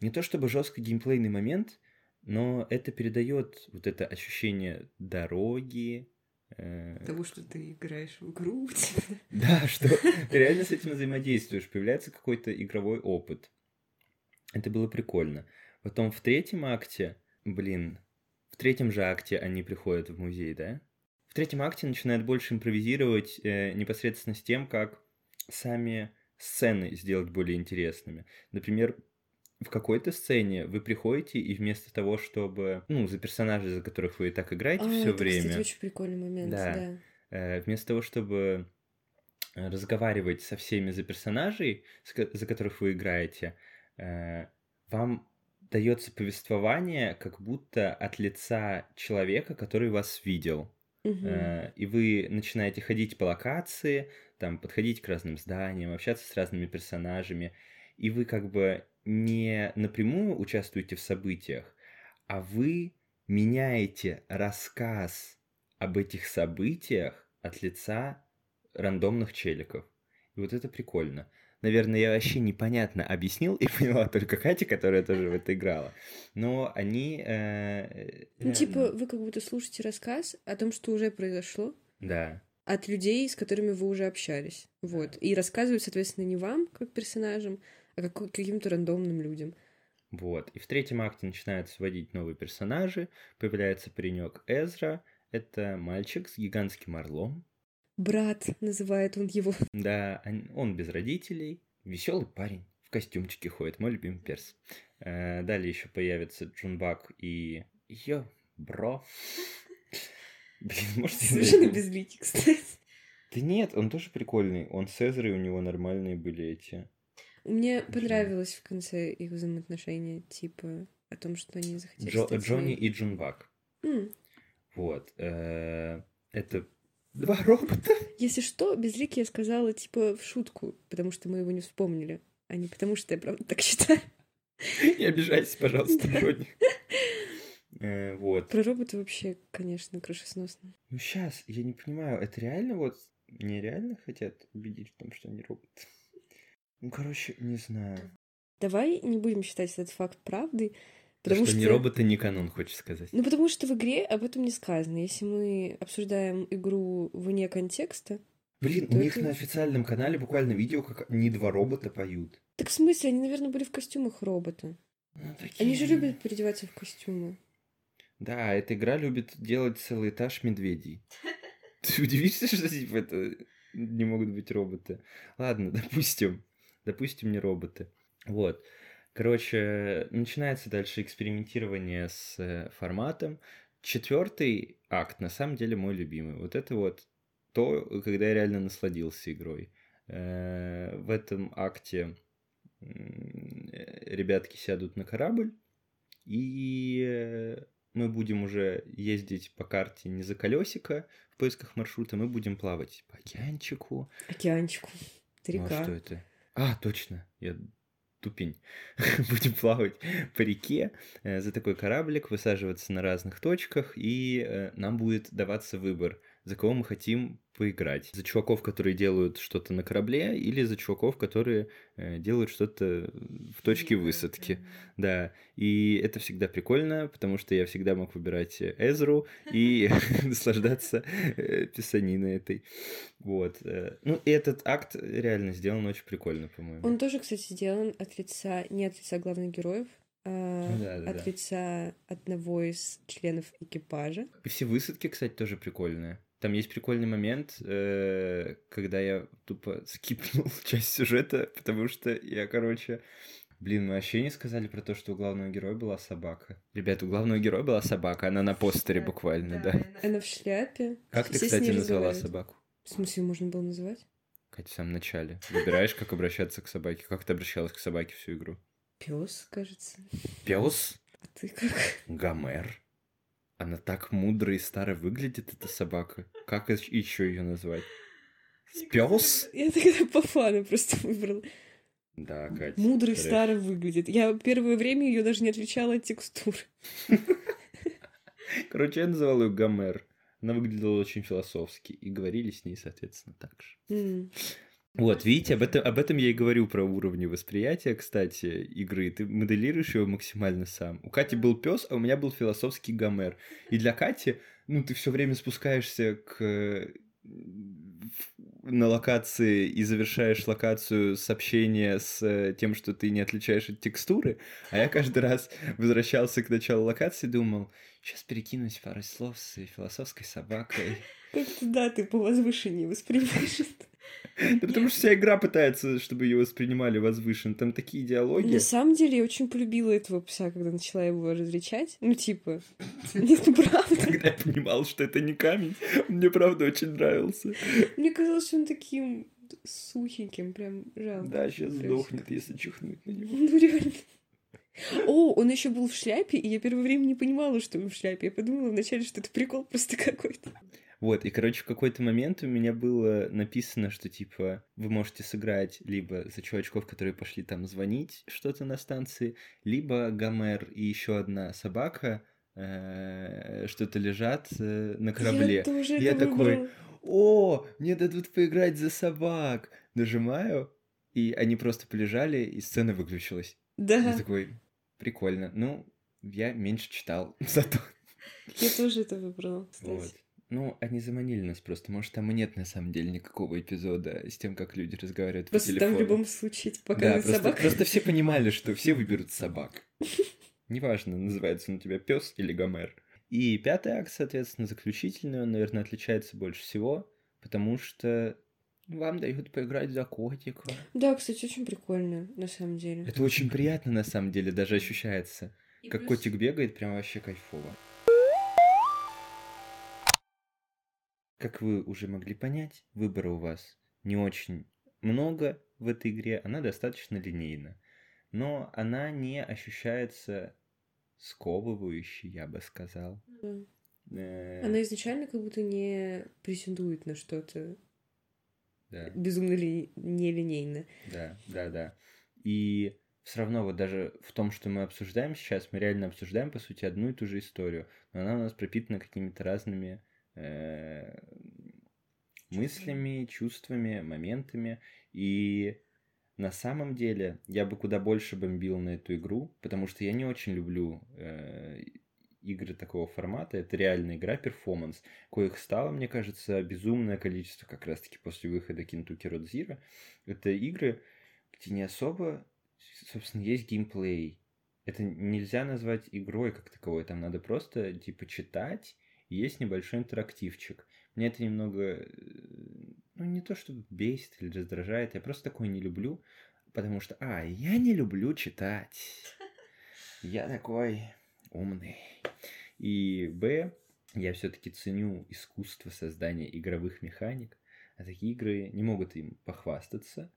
Не то чтобы жесткий геймплейный момент, но это передает вот это ощущение дороги, Э, Того, что ты играешь в игру. Да, что ты реально с этим взаимодействуешь, появляется какой-то игровой опыт. Это было прикольно. Потом в третьем акте, блин, в третьем же акте они приходят в музей, да? В третьем акте начинают больше импровизировать э, непосредственно с тем, как сами сцены сделать более интересными. Например, в какой-то сцене вы приходите и вместо того, чтобы, ну, за персонажей, за которых вы и так играете а, все это, время. Кстати, очень прикольный момент, да. да. Э, вместо того, чтобы разговаривать со всеми за персонажей, за которых вы играете, э, вам дается повествование как будто от лица человека, который вас видел. Угу. И вы начинаете ходить по локации, там, подходить к разным зданиям, общаться с разными персонажами, и вы как бы не напрямую участвуете в событиях, а вы меняете рассказ об этих событиях от лица рандомных челиков. И вот это прикольно. Наверное, я вообще непонятно объяснил и поняла только Катя, которая тоже в это играла. Но они... Э, ну, типа, вы как будто слушаете рассказ о том, что уже произошло. Да. От людей, с которыми вы уже общались. Вот. И рассказывают, соответственно, не вам, как персонажам, а как, каким-то рандомным людям. Вот. И в третьем акте начинают сводить новые персонажи. Появляется паренек Эзра. Это мальчик с гигантским орлом. Брат, называет он его. Да, он без родителей. Веселый парень. В костюмчике ходит. Мой любимый перс. Э, далее еще появится Джунбак и... Йо, бро. Блин, может... Совершенно безликий, кстати. Да нет, он тоже прикольный. Он с Эзрой, у него нормальные были эти мне понравилось в конце их взаимоотношения, типа о том, что они захотели Джо, Джонни и Джунбак. Mm. Вот. Э, это два робота. Если что, Безликий я сказала, типа, в шутку, потому что мы его не вспомнили, а не потому что я правда так считаю. Не обижайся, пожалуйста, Джонни. Э, вот. Про робота вообще, конечно, крышесносно. Ну, сейчас, я не понимаю, это реально вот нереально хотят убедить в том, что они роботы? Ну, короче, не знаю. Давай не будем считать этот факт правдой. Потому что, что ни роботы, ни канон, хочешь сказать. Ну, потому что в игре об этом не сказано. Если мы обсуждаем игру вне контекста... Блин, у них это... на официальном канале буквально видео, как они два робота поют. Так в смысле? Они, наверное, были в костюмах робота. Ну, такие... Они же любят переодеваться в костюмы. Да, эта игра любит делать целый этаж медведей. Ты удивишься, что типа это не могут быть роботы? Ладно, допустим допустим, не роботы. Вот. Короче, начинается дальше экспериментирование с э, форматом. Четвертый акт, на самом деле, мой любимый. Вот это вот то, когда я реально насладился игрой. Э, в этом акте ребятки сядут на корабль, и мы будем уже ездить по карте не за колесико в поисках маршрута, мы будем плавать по океанчику. Океанчику. Это река. Ну, а что это? А, точно, я тупень. Будем плавать по реке э, за такой кораблик, высаживаться на разных точках, и э, нам будет даваться выбор, за кого мы хотим поиграть. За чуваков, которые делают что-то на корабле, или за чуваков, которые э, делают что-то в точке высадки. Да, и это всегда прикольно, потому что я всегда мог выбирать Эзру и наслаждаться э, писаниной этой. Вот. Э. Ну, и этот акт реально сделан очень прикольно, по-моему. Он тоже, кстати, сделан от лица, не от лица главных героев, а ну, да, да, от да. лица одного из членов экипажа. И все высадки, кстати, тоже прикольные. Там есть прикольный момент, э, когда я тупо скипнул часть сюжета, потому что я, короче, Блин, мы вообще не сказали про то, что у главного героя была собака. Ребят, у главного героя была собака, она на постере буквально, да. Она в шляпе. Как ты, Все кстати, назвала разговаривают. собаку? В смысле, можно было называть? Катя, в самом начале. Выбираешь, как обращаться к собаке. Как ты обращалась к собаке всю игру? Пес, кажется. Пес А ты как? Гомер. Она так мудро и старо выглядит, эта собака. Как еще ее назвать? Пес? Я тогда по фану просто выбрала. Да, Катя. Мудрый трэш. старо выглядит. Я первое время ее даже не отличала от текстур. Короче, я называл ее Гомер. Она выглядела очень философски. И говорили с ней, соответственно, так же. Вот, видите, об этом, об этом я и говорю про уровни восприятия, кстати, игры. Ты моделируешь его максимально сам. У Кати был пес, а у меня был философский Гомер. И для Кати, ну, ты все время спускаешься к э, на локации и завершаешь локацию сообщения с э, тем, что ты не отличаешь от текстуры, а я каждый раз возвращался к началу локации и думал, сейчас перекинусь пару слов с философской собакой. Как-то да, ты по возвышению воспринимаешь это. Да потому что вся игра пытается, чтобы ее воспринимали возвышенно. Там такие диалоги. На самом деле, я очень полюбила этого пса, когда начала его различать. Ну, типа, нет, ну, правда. Когда я понимал, что это не камень, мне правда очень нравился. Мне казалось, что он таким сухеньким, прям жалко. Да, сейчас сдохнет, если чихнуть на него. Ну, реально. О, он еще был в шляпе, и я первое время не понимала, что он в шляпе. Я подумала вначале, что это прикол просто какой-то. Вот, и, короче, в какой-то момент у меня было написано, что, типа, вы можете сыграть либо за чувачков, которые пошли там звонить что-то на станции, либо Гомер и еще одна собака э, что-то лежат э, на корабле. Я тоже Я это такой, выбрала. О, мне дадут поиграть за собак. Нажимаю, и они просто полежали, и сцена выключилась. Я Да, такой, прикольно. Ну, я меньше читал зато. я тоже это выбрала, кстати. Вот. Ну, они заманили нас просто. Может, там и нет на самом деле никакого эпизода с тем, как люди разговаривают по Просто там телефону. в любом случае типа, Да, показывают просто, собак. просто все понимали, что все выберут собак. Неважно, называется он у тебя пес или Гомер. И пятый акт, соответственно, заключительный, он, наверное, отличается больше всего, потому что вам дают поиграть за котика. Да, кстати, очень прикольно, на самом деле. Это очень приятно, на самом деле, даже ощущается. Как котик бегает, прям вообще кайфово. Как вы уже могли понять, выбора у вас не очень много в этой игре, она достаточно линейна. Но она не ощущается сковывающей, я бы сказал. Да. Э, Она изначально как будто не претендует на что-то да. безумно ли... нелинейное. Да, да, да. И все равно вот даже в том, что мы обсуждаем сейчас, мы реально обсуждаем, по сути, одну и ту же историю, но она у нас пропитана какими-то разными э, мыслями, чувствами, моментами. И на самом деле я бы куда больше бомбил на эту игру, потому что я не очень люблю э, игры такого формата. Это реальная игра, перформанс, коих стало, мне кажется, безумное количество как раз-таки после выхода Kentucky Road Zero. Это игры, где не особо, собственно, есть геймплей. Это нельзя назвать игрой как таковой, там надо просто, типа, читать, и есть небольшой интерактивчик. Мне это немного, э, ну, не то чтобы бесит или раздражает, я просто такое не люблю, потому что, а, я не люблю читать. Я такой умный. И, б, я все-таки ценю искусство создания игровых механик, а такие игры не могут им похвастаться.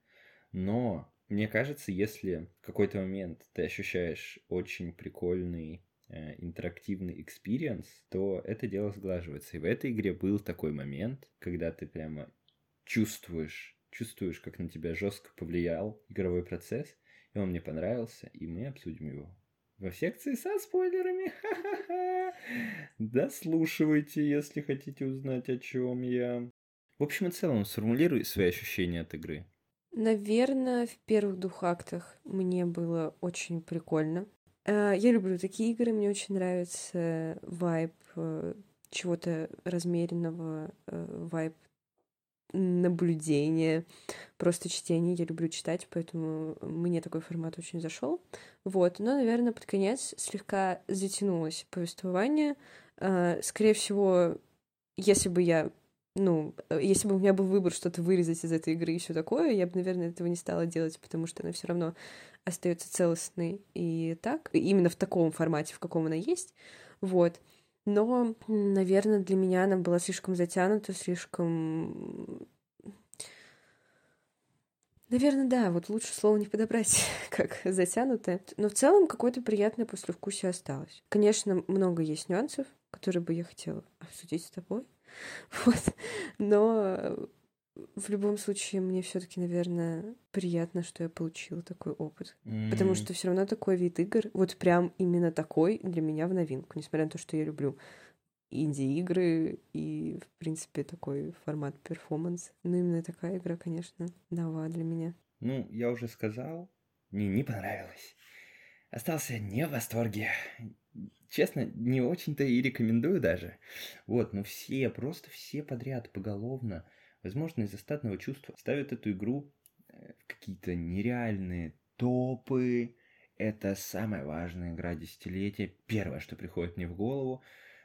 Но мне кажется, если в какой-то момент ты ощущаешь очень прикольный э, интерактивный experience, то это дело сглаживается. И в этой игре был такой момент, когда ты прямо чувствуешь, чувствуешь, как на тебя жестко повлиял игровой процесс, и он мне понравился, и мы обсудим его во секции со спойлерами. Ха-ха-ха. Дослушивайте, если хотите узнать, о чем я. В общем и целом, сформулируй свои ощущения от игры. Наверное, в первых двух актах мне было очень прикольно. Э, Я люблю такие игры, мне очень нравится вайб э, чего-то размеренного, э, вайб наблюдения, просто чтение. Я люблю читать, поэтому мне такой формат очень зашел. Вот, но, наверное, под конец слегка затянулось повествование. Э, Скорее всего, если бы я ну, э, если бы у меня был выбор что-то вырезать из этой игры и все такое, я бы, наверное, этого не стала делать, потому что она все равно остается целостной и так, именно в таком формате, в каком она есть. Вот. Но, наверное, для меня она была слишком затянута, слишком Наверное, да, вот лучше слово не подобрать, как затянутое. Но в целом какое-то приятное послевкусие осталось. Конечно, много есть нюансов, которые бы я хотела обсудить с тобой. Вот. Но в любом случае, мне все-таки, наверное, приятно, что я получила такой опыт. Mm. Потому что все равно такой вид игр, вот прям именно такой для меня в новинку, несмотря на то, что я люблю инди-игры и, в принципе, такой формат перформанс. Ну, именно такая игра, конечно, нова для меня. Ну, я уже сказал, мне не понравилось. Остался не в восторге. Честно, не очень-то и рекомендую даже. Вот, но все, просто все подряд, поголовно, возможно, из-за статного чувства, ставят эту игру э, в какие-то нереальные топы. Это самая важная игра десятилетия. Первое, что приходит мне в голову.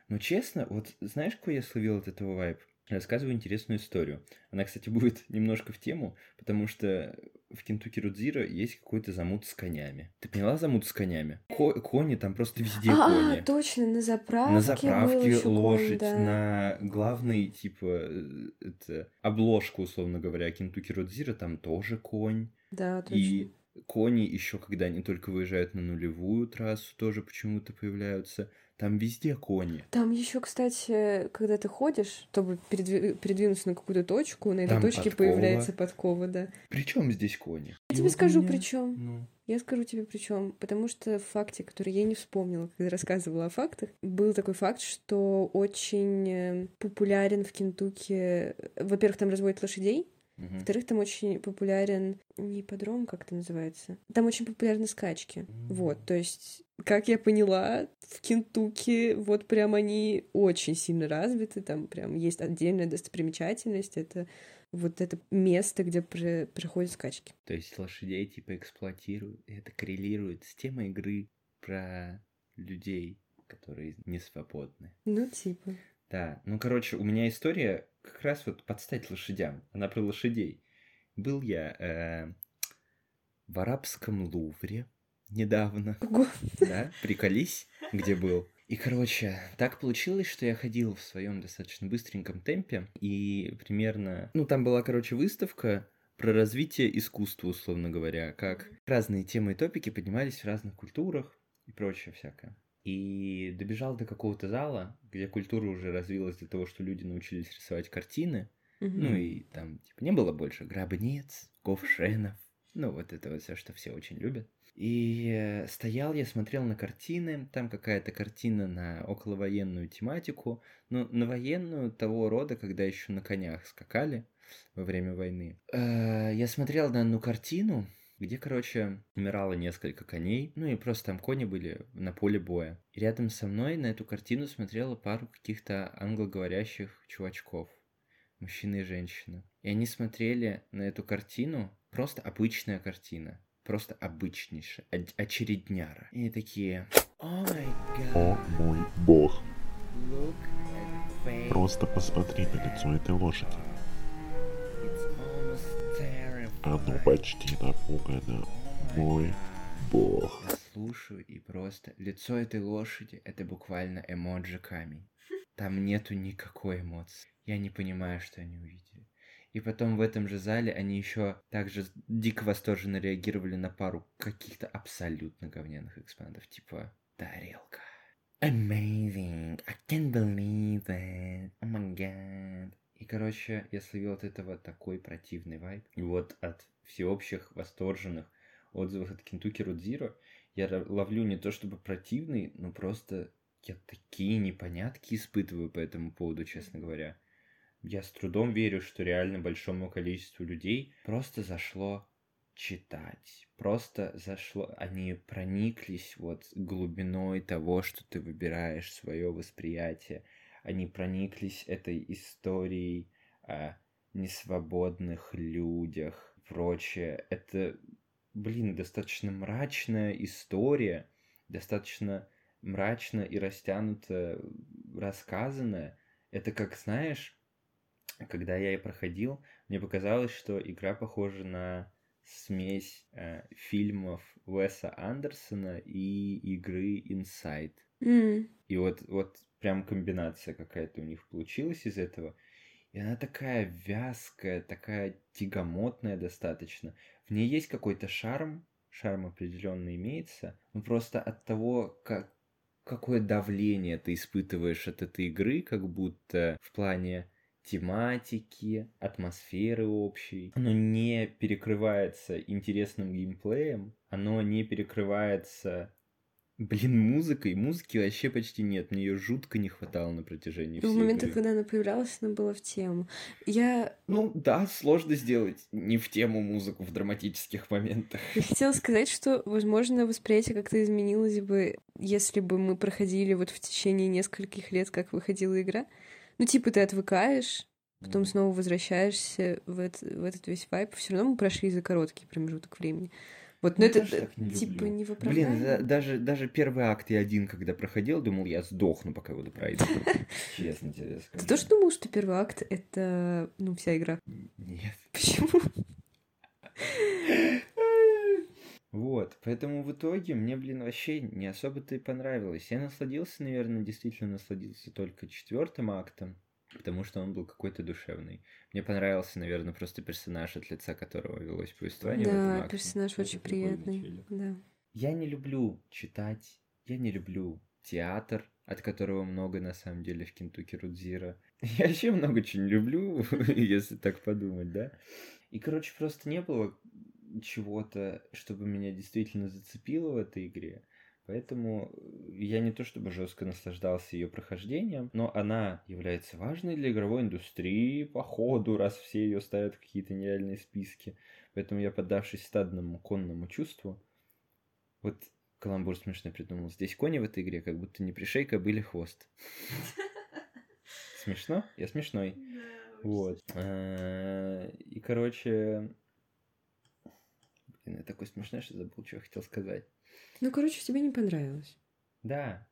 Но честно, вот знаешь, какой я словил от этого вайп? Рассказываю интересную историю. Она, кстати, будет немножко в тему, потому что в Кентукки Рудзиро есть какой-то замут с конями. Ты поняла замут с конями? Ко- кони там просто везде а, кони. А, точно, на заправке На заправке лошадь, конь, да. на главный, типа, э, это, обложку, условно говоря, Кентукки Рудзиро, там тоже конь. Да, точно. И кони еще, когда они только выезжают на нулевую трассу, тоже почему-то появляются. Там везде кони. Там еще, кстати, когда ты ходишь, чтобы передви- передвинуться на какую-то точку, на этой Там точке подкова. появляется подкова, да. Причем здесь кони? Я тебе скажу, меня... причем. Ну. Я скажу тебе причем, потому что в факте, который я не вспомнила, когда рассказывала о фактах, был такой факт, что очень э, популярен в Кентукки. Во-первых, там разводят лошадей, Угу. Во-вторых, там очень популярен не подром, как это называется. Там очень популярны скачки. Угу. Вот, то есть, как я поняла, в Кентукки вот прям они очень сильно развиты, там прям есть отдельная достопримечательность, это вот это место, где про проходят скачки. То есть лошадей типа эксплуатируют, и это коррелирует с темой игры про людей, которые не свободны. Ну, типа. Да, ну, короче, у меня история как раз вот подстать лошадям. Она про лошадей. Был я э, в арабском Лувре недавно. Ого. Да, приколись, где был. И, короче, так получилось, что я ходил в своем достаточно быстреньком темпе, и примерно, ну, там была, короче, выставка про развитие искусства, условно говоря, как разные темы и топики поднимались в разных культурах и прочее всякое. И добежал до какого-то зала, где культура уже развилась до того, что люди научились рисовать картины. Mm-hmm. Ну и там типа не было больше гробниц, ковшенов. Ну вот это вот все, что все очень любят. И э, стоял я, смотрел на картины, там какая-то картина на околовоенную тематику, но на военную того рода, когда еще на конях скакали во время войны. Э, я смотрел на одну картину, где, короче, умирало несколько коней, ну и просто там кони были на поле боя. И рядом со мной на эту картину смотрела пару каких-то англоговорящих чувачков, мужчина и женщина. И они смотрели на эту картину, просто обычная картина, просто обычнейшая, очередняра. И они такие, о О мой бог. Просто посмотри на лицо этой лошади. Оно почти напугано. Мой бог. Я слушаю и просто лицо этой лошади это буквально эмоджи камень. Там нету никакой эмоции. Я не понимаю, что они увидели. И потом в этом же зале они еще также дико восторженно реагировали на пару каких-то абсолютно говняных экспонатов, типа тарелка. Amazing, I can't believe it, oh my god. И, короче, я словил от этого такой противный вайб. И вот от всеобщих восторженных отзывов от Кентуки Рудзиро я ловлю не то чтобы противный, но просто я такие непонятки испытываю по этому поводу, честно говоря. Я с трудом верю, что реально большому количеству людей просто зашло читать. Просто зашло, они прониклись вот глубиной того, что ты выбираешь свое восприятие они прониклись этой историей о несвободных людях и прочее. Это, блин, достаточно мрачная история, достаточно мрачно и растянуто рассказанная. Это как, знаешь, когда я ее проходил, мне показалось, что игра похожа на смесь э, фильмов Уэса Андерсона и игры Inside. М, И вот, вот прям комбинация какая-то у них получилась из этого. И она такая вязкая, такая тягомотная достаточно. В ней есть какой-то шарм, шарм определенно имеется, но просто от того, как, какое давление ты испытываешь от этой игры, как будто в плане тематики, атмосферы общей. Оно не перекрывается интересным геймплеем, оно не перекрывается Блин, музыкой. Музыки вообще почти нет. Мне ее жутко не хватало на протяжении Ну, В всей моментах, игры. когда она появлялась, она была в тему. Я Ну да, сложно сделать не в тему музыку в драматических моментах. Я хотела сказать, что, возможно, восприятие как-то изменилось бы, если бы мы проходили вот в течение нескольких лет, как выходила игра. Ну, типа, ты отвыкаешь, потом снова возвращаешься в, это- в этот весь вайп. Все равно мы прошли за короткий промежуток времени. Вот, но Я это, тоже так не типа, люблю. не в Блин, да- даже, даже первый акт я один, когда проходил, думал, я сдохну, пока его пройду. Честно тебе Ты скажу. тоже думал, что первый акт — это, ну, вся игра? Нет. Почему? Вот, поэтому в итоге мне, блин, вообще не особо-то и понравилось. Я насладился, наверное, действительно насладился только четвертым актом, потому что он был какой-то душевный. Мне понравился, наверное, просто персонаж, от лица которого велось повествование в этом Да, акте. персонаж Это очень приятный. Да. Я не люблю читать, я не люблю театр, от которого много на самом деле в Кентукки Рудзира. Я вообще много чего не люблю, если так подумать, да? И, короче, просто не было чего-то, чтобы меня действительно зацепило в этой игре. Поэтому я не то чтобы жестко наслаждался ее прохождением, но она является важной для игровой индустрии, походу, раз все ее ставят в какие-то нереальные списки. Поэтому я, поддавшись стадному конному чувству, вот каламбур смешно придумал. Здесь кони в этой игре, как будто не пришейка, были хвост. Смешно? Я смешной. Вот. Э, И, короче... Блин, я такой смешной, что забыл, что я хотел сказать. Ну, короче, тебе не понравилось. Да,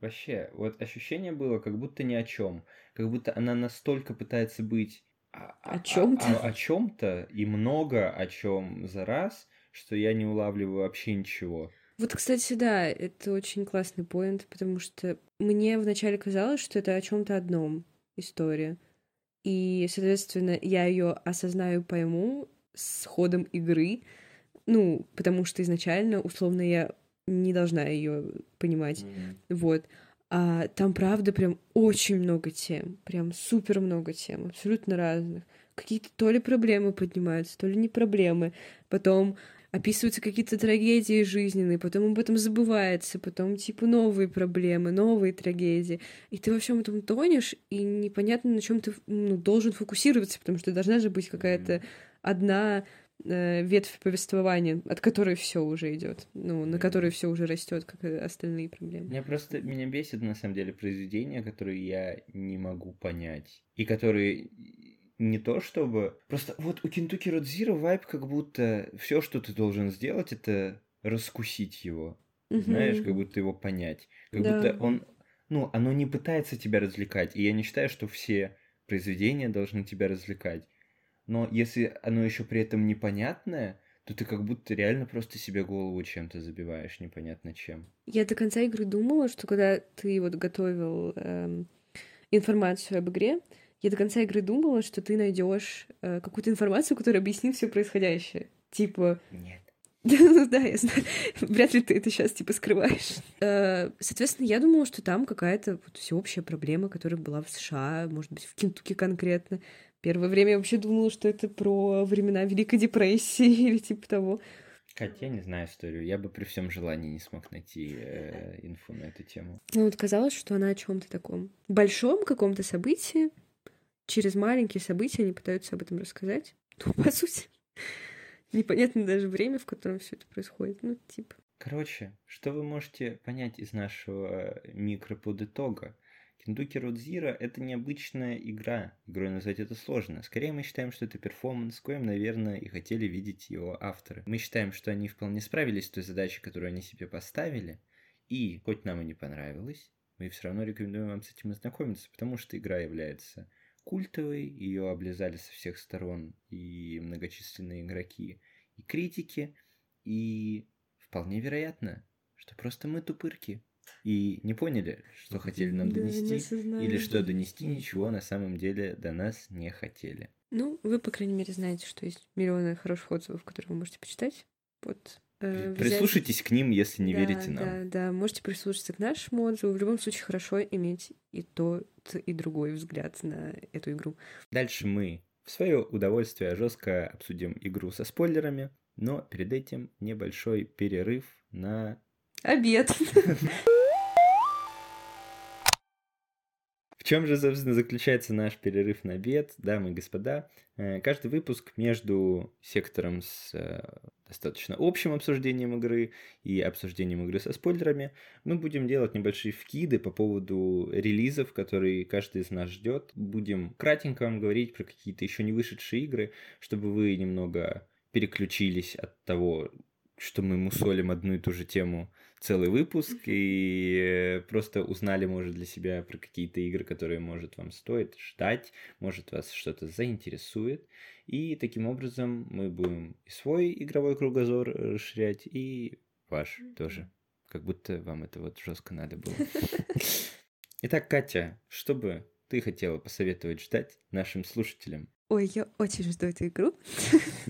вообще, вот ощущение было, как будто ни о чем. Как будто она настолько пытается быть о, О чём-то. О, чем-то и много о чем за раз, что я не улавливаю вообще ничего. Вот, кстати, да, это очень классный поинт, потому что мне вначале казалось, что это о чем-то одном история. И, соответственно, я ее осознаю, пойму с ходом игры. Ну, потому что изначально, условно, я не должна ее понимать. Вот. А там, правда, прям очень много тем. Прям супер много тем, абсолютно разных. Какие-то то ли проблемы поднимаются, то ли не проблемы. Потом описываются какие-то трагедии жизненные, потом об этом забывается, потом типа новые проблемы, новые трагедии. И ты во всем этом тонешь, и непонятно, на чем ты ну, должен фокусироваться, потому что должна же быть какая-то одна ветвь повествования, от которой все уже идет, ну, на которой все уже растет, как и остальные проблемы. Меня просто, меня бесит на самом деле произведения, которые я не могу понять. И которые не то чтобы... Просто вот у Кентуки Родзира вайп как будто все, что ты должен сделать, это раскусить его. Знаешь, Мгм. как будто его понять. Как Да. будто он... Ну, оно не пытается тебя развлекать. И я не считаю, что все произведения должны тебя развлекать. Но если оно еще при этом непонятное, то ты как будто реально просто себе голову чем-то забиваешь, непонятно чем. Я до конца игры думала, что когда ты вот готовил эм, информацию об игре, я до конца игры думала, что ты найдешь э, какую-то информацию, которая объяснит все происходящее. Типа, Нет. Ну да, я знаю. Вряд ли ты это сейчас типа скрываешь. Э, Соответственно, я думала, что там какая-то вот всеобщая проблема, которая была в США, может быть, в Кентукки конкретно. Первое время я вообще думала, что это про времена Великой депрессии или типа того. Кать, я не знаю историю. Я бы при всем желании не смог найти э, инфу на эту тему. Ну вот казалось, что она о чем-то таком большом каком-то событии, через маленькие события они пытаются об этом рассказать. Ну, по сути, непонятно даже время, в котором все это происходит. Ну, типа. Короче, что вы можете понять из нашего микроподытога? Кендуки Родзира — это необычная игра. Игрой назвать это сложно. Скорее мы считаем, что это перформанс, коим, наверное, и хотели видеть его авторы. Мы считаем, что они вполне справились с той задачей, которую они себе поставили. И, хоть нам и не понравилось, мы все равно рекомендуем вам с этим ознакомиться, потому что игра является культовой, ее облизали со всех сторон и многочисленные игроки, и критики, и вполне вероятно, что просто мы тупырки и не поняли, что хотели нам Да, донести, или что донести ничего на самом деле до нас не хотели. Ну, вы, по крайней мере, знаете, что есть миллионы хороших отзывов, которые вы можете почитать. Вот. э, взять- Прислушайтесь к ним, если не Да, верите нам. Да, да, можете прислушаться к нашему отзыву. В любом случае, хорошо иметь и тот, и другой взгляд на эту игру. Дальше мы в свое удовольствие жестко обсудим игру со спойлерами, но перед этим небольшой перерыв на... Обед. чем же, собственно, заключается наш перерыв на обед, дамы и господа? Э, Каждый выпуск между сектором с э, достаточно общим обсуждением игры и обсуждением игры со спойлерами мы будем делать небольшие вкиды по поводу релизов, которые каждый из нас ждет. Будем кратенько вам говорить про какие-то еще не вышедшие игры, чтобы вы немного переключились от того, что мы мусолим одну и ту же тему целый выпуск и просто узнали, может, для себя про какие-то игры, которые, может, вам стоит ждать, может, вас что-то заинтересует. И таким образом мы будем и свой игровой кругозор расширять, и ваш тоже. Как будто вам это вот жестко надо было. Итак, Катя, что бы ты хотела посоветовать ждать нашим слушателям? Ой, я очень жду эту игру.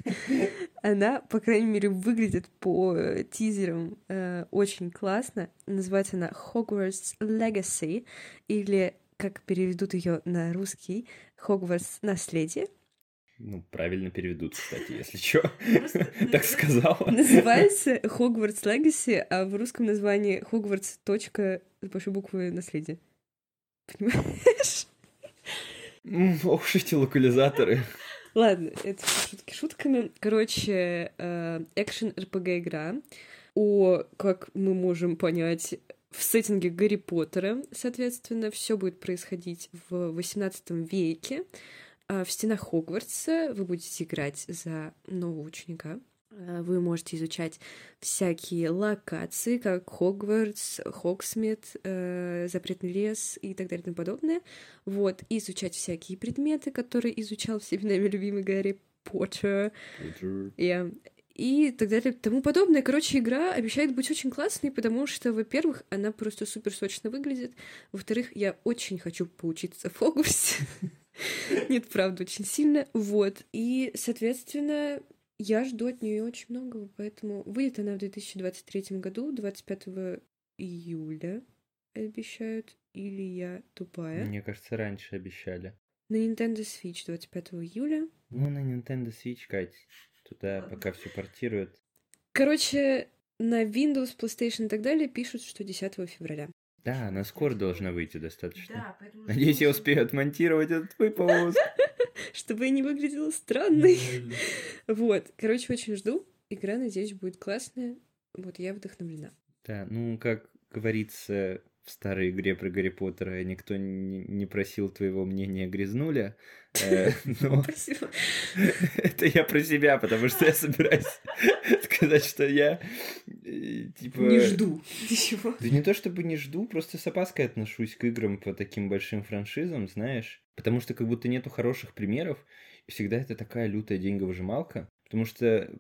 Она, по крайней мере, выглядит по э, тизерам э, очень классно. Называется она Hogwarts Legacy, или, как переведут ее на русский, Hogwarts Наследие. Ну, правильно переведут, кстати, если что. Так сказала. Называется Hogwarts Legacy, а в русском названии Hogwarts. точка с большой буквы наследие. Понимаешь? Ох уж эти локализаторы. Ладно, это шутки шутками. Короче, э, экшен РПГ игра о, как мы можем понять, в сеттинге Гарри Поттера, соответственно, все будет происходить в 18 веке. А В стенах Хогвартса вы будете играть за нового ученика. А, Вы можете изучать всякие локации, как Хогвартс, Хогсмит, э, Запретный лес и так далее и тому подобное. Вот, и изучать всякие предметы, которые изучал всеми нами любимый Гарри Поттер. Я- И так далее и тому подобное. Короче, игра обещает быть очень классной, потому что, во-первых, она просто супер сочно выглядит. Во-вторых, я очень хочу поучиться в Хогвартсе. Нет, правда, очень сильно. Вот. И, соответственно, я жду от нее очень многого, поэтому выйдет она в 2023 году, 25 июля обещают, или я тупая. Мне кажется, раньше обещали. На Nintendo Switch 25 июля. Ну, на Nintendo Switch, Кать. Туда пока все портируют. Короче, на Windows, PlayStation и так далее пишут, что 10 февраля. Да, она скоро должна выйти достаточно. Да, поэтому... Надеюсь, я успею отмонтировать этот выпуск. Чтобы я не выглядела странной. Вот, короче, очень жду. Игра, надеюсь, будет классная. Вот, я вдохновлена. Да, ну, как говорится в старой игре про Гарри Поттера, никто не просил твоего мнения грязнуля. Э, это я про себя, потому что я собираюсь сказать, что я э, типа... Не жду ничего. Да не то чтобы не жду, просто с опаской отношусь к играм по таким большим франшизам, знаешь. Потому что как будто нету хороших примеров, и всегда это такая лютая деньговыжималка. Потому что,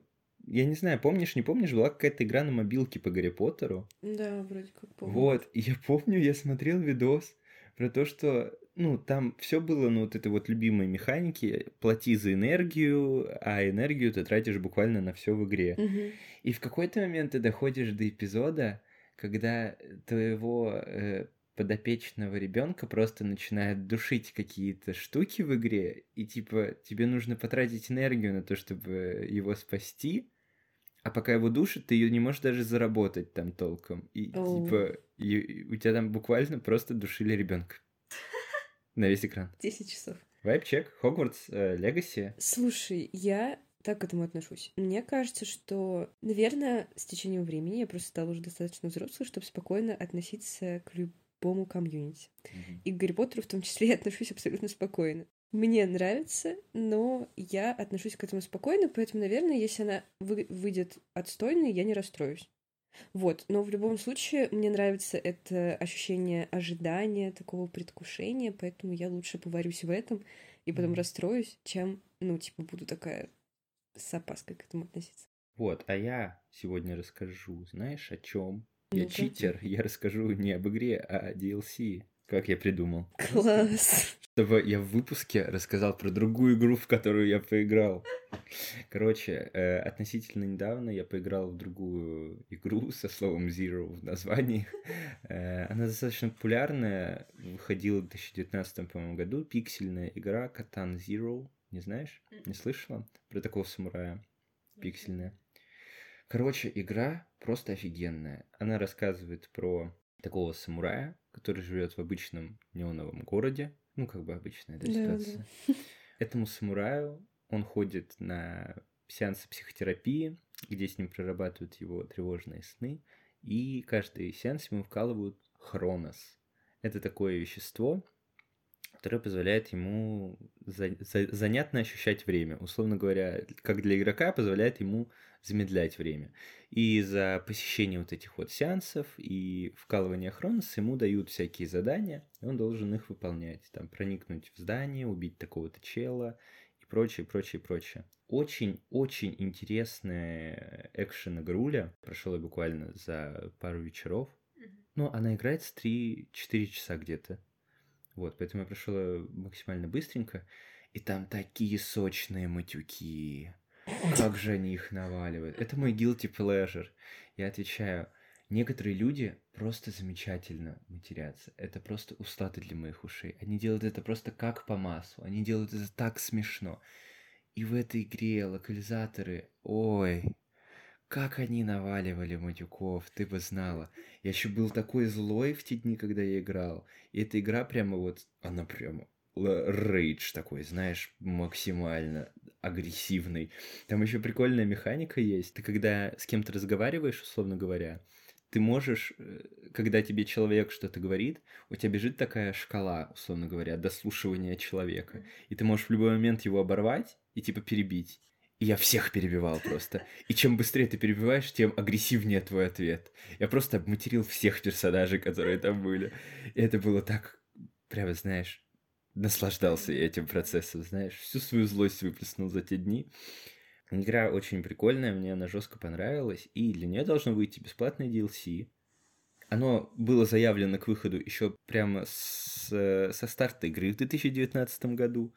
я не знаю, помнишь, не помнишь, была какая-то игра на мобилке по Гарри Поттеру. Да, вроде как помню. Вот, и я помню, я смотрел видос про то, что, ну, там все было, ну, вот этой вот любимой механики, плати за энергию, а энергию ты тратишь буквально на все в игре. Мгм. И в какой-то момент ты доходишь до эпизода, когда твоего э, подопечного ребенка просто начинают душить какие-то штуки в игре, и типа тебе нужно потратить энергию на то, чтобы его спасти, а пока его душат, ты ее не можешь даже заработать там толком. И Оу. типа и- и у тебя там буквально просто душили ребенка на весь экран. 10 часов. Вайп-чек, Хогвартс, Легаси. Слушай, я так к этому отношусь. Мне кажется, что, наверное, с течением времени я просто стала уже достаточно взрослой, чтобы спокойно относиться к любому комьюнити. И к Гарри Поттеру в том числе я отношусь абсолютно спокойно. Мне нравится, но я отношусь к этому спокойно, поэтому, наверное, если она вы- выйдет отстойной, я не расстроюсь. Вот, но в любом случае мне нравится это ощущение ожидания, такого предвкушения, поэтому я лучше поварюсь в этом и потом расстроюсь, чем, ну, типа, буду такая с опаской к этому относиться. Вот, а я сегодня расскажу, знаешь, о чем? Я Ну-ка. читер, я расскажу не об игре, а о DLC. Как я придумал. Класс! Чтобы я в выпуске рассказал про другую игру, в которую я поиграл. Короче, э, относительно недавно я поиграл в другую игру со словом Zero в названии. Э, Она достаточно популярная, выходила в 2019 по-моему, году. Пиксельная игра Катан Zero. Не знаешь? Не слышала? Про такого самурая. Пиксельная. Короче, игра просто офигенная. Она рассказывает про такого самурая, который живет в обычном неоновом городе. Ну, как бы обычная да, Да, да. ситуация. Этому самураю он ходит на сеансы психотерапии, где с ним прорабатывают его тревожные сны. И каждый сеанс ему вкалывают хронос. Это такое вещество, которое позволяет ему за- за- занятно ощущать время. Условно говоря, как для игрока, позволяет ему замедлять время. И за посещение вот этих вот сеансов и вкалывание хроноса ему дают всякие задания, и он должен их выполнять. Там проникнуть в здание, убить такого-то чела и прочее, прочее, прочее. Очень-очень интересная экшен-игруля. Прошел я буквально за пару вечеров. Ну, она играется 3-4 часа где-то. Вот, поэтому я прошел её максимально быстренько. И там такие сочные матюки. Как же они их наваливают. Это мой guilty pleasure. Я отвечаю, некоторые люди просто замечательно матерятся. Это просто устаты для моих ушей. Они делают это просто как по маслу. Они делают это так смешно. И в этой игре локализаторы, ой, как они наваливали матюков, ты бы знала. Я еще был такой злой в те дни, когда я играл. И эта игра прямо вот, она прямо рейдж такой, знаешь, максимально агрессивный. Там еще прикольная механика есть. Ты когда с кем-то разговариваешь, условно говоря, ты можешь, э, когда тебе человек что-то говорит, у тебя бежит такая шкала, условно говоря, дослушивания человека. И ты можешь в любой момент его оборвать и типа перебить. И я всех перебивал просто. И чем быстрее ты перебиваешь, тем агрессивнее твой ответ. Я просто обматерил всех персонажей, которые там были. И это было так, прямо, знаешь, наслаждался я этим процессом, знаешь. Всю свою злость выплеснул за те дни. Игра очень прикольная, мне она жестко понравилась. И для нее должно выйти бесплатное DLC. Оно было заявлено к выходу еще прямо с, со старта игры в 2019 году.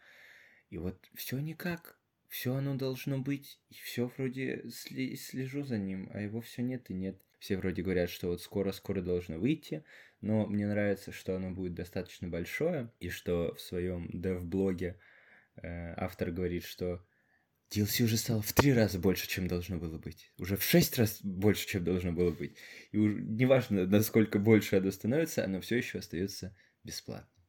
И вот все никак. Все оно должно быть. И все вроде сли- слежу за ним, а его все нет и нет. Все вроде говорят, что вот скоро-скоро должно выйти, но мне нравится, что оно будет достаточно большое, и что в своем дев-блоге э, автор говорит, что DLC уже стало в три раза больше, чем должно было быть. Уже в шесть раз больше, чем должно было быть. И уж неважно, насколько больше оно становится, оно все еще остается бесплатным.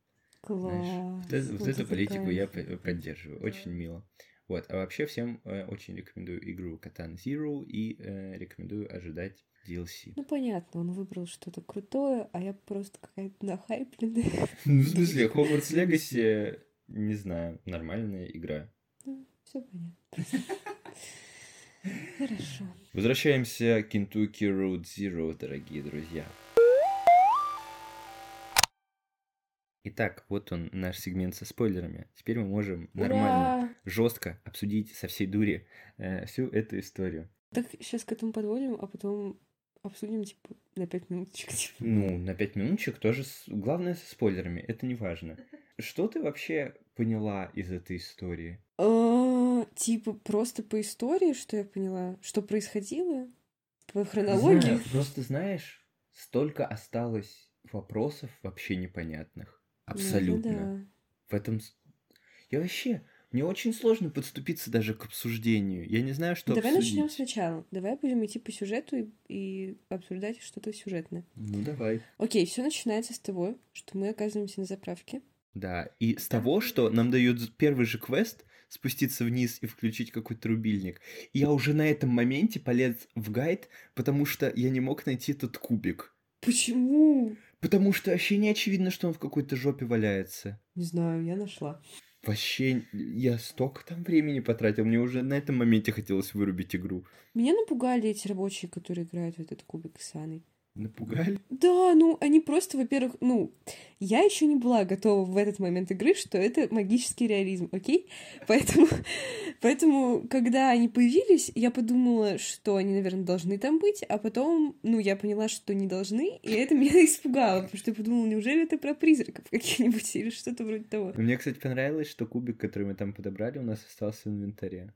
Знаешь, Класс! вот, это- вот Вот эту политику я поддерживаю. Очень мило. Вот, а вообще всем э, очень рекомендую игру Катан Zero и э, рекомендую ожидать DLC. Ну, понятно, он выбрал что-то крутое, а я просто какая-то нахайпленная. Ну, в смысле, Hogwarts Legacy, не знаю, нормальная игра. Все понятно. Хорошо. Возвращаемся к Kentucky Road Zero, дорогие друзья. Итак, вот он, наш сегмент со спойлерами. Теперь мы можем нормально, Ура! жестко обсудить со всей дури э, всю эту историю. Так сейчас к этому подводим, а потом обсудим, типа, на пять минуточек. типа. Ну, на пять минуточек тоже. с- Главное со спойлерами, это не важно. Что ты вообще поняла из этой истории? А, Типа, просто по истории, что я поняла, что происходило? По хронологии? знаю, просто знаешь, столько осталось вопросов вообще непонятных. Ну, Абсолютно. да. В этом... Я вообще... Мне очень сложно подступиться даже к обсуждению. Я не знаю, что Давай обсудить. начнем сначала. Давай будем идти по сюжету и, и обсуждать что-то сюжетное. Ну, давай. Окей, все начинается с того, что мы оказываемся на заправке. Да, и с того, что нам дают первый же квест спуститься вниз и включить какой-то рубильник. И я уже на этом моменте полез в гайд, потому что я не мог найти этот кубик. Почему? Потому что вообще не очевидно, что он в какой-то жопе валяется. Не знаю, я нашла. вообще, я столько там времени потратил, мне уже на этом моменте хотелось вырубить игру. Меня напугали эти рабочие, которые играют в этот кубик с Анной. Напугали? Да, ну, они просто, во-первых, ну, я еще не была готова в этот момент игры, что это магический реализм, окей? Поэтому, поэтому, когда они появились, я подумала, что они, наверное, должны там быть, а потом, ну, я поняла, что не должны, и это меня испугало, потому что я подумала, неужели это про призраков каких-нибудь или что-то вроде того. Мне, кстати, понравилось, что кубик, который мы там подобрали, у нас остался в инвентаре.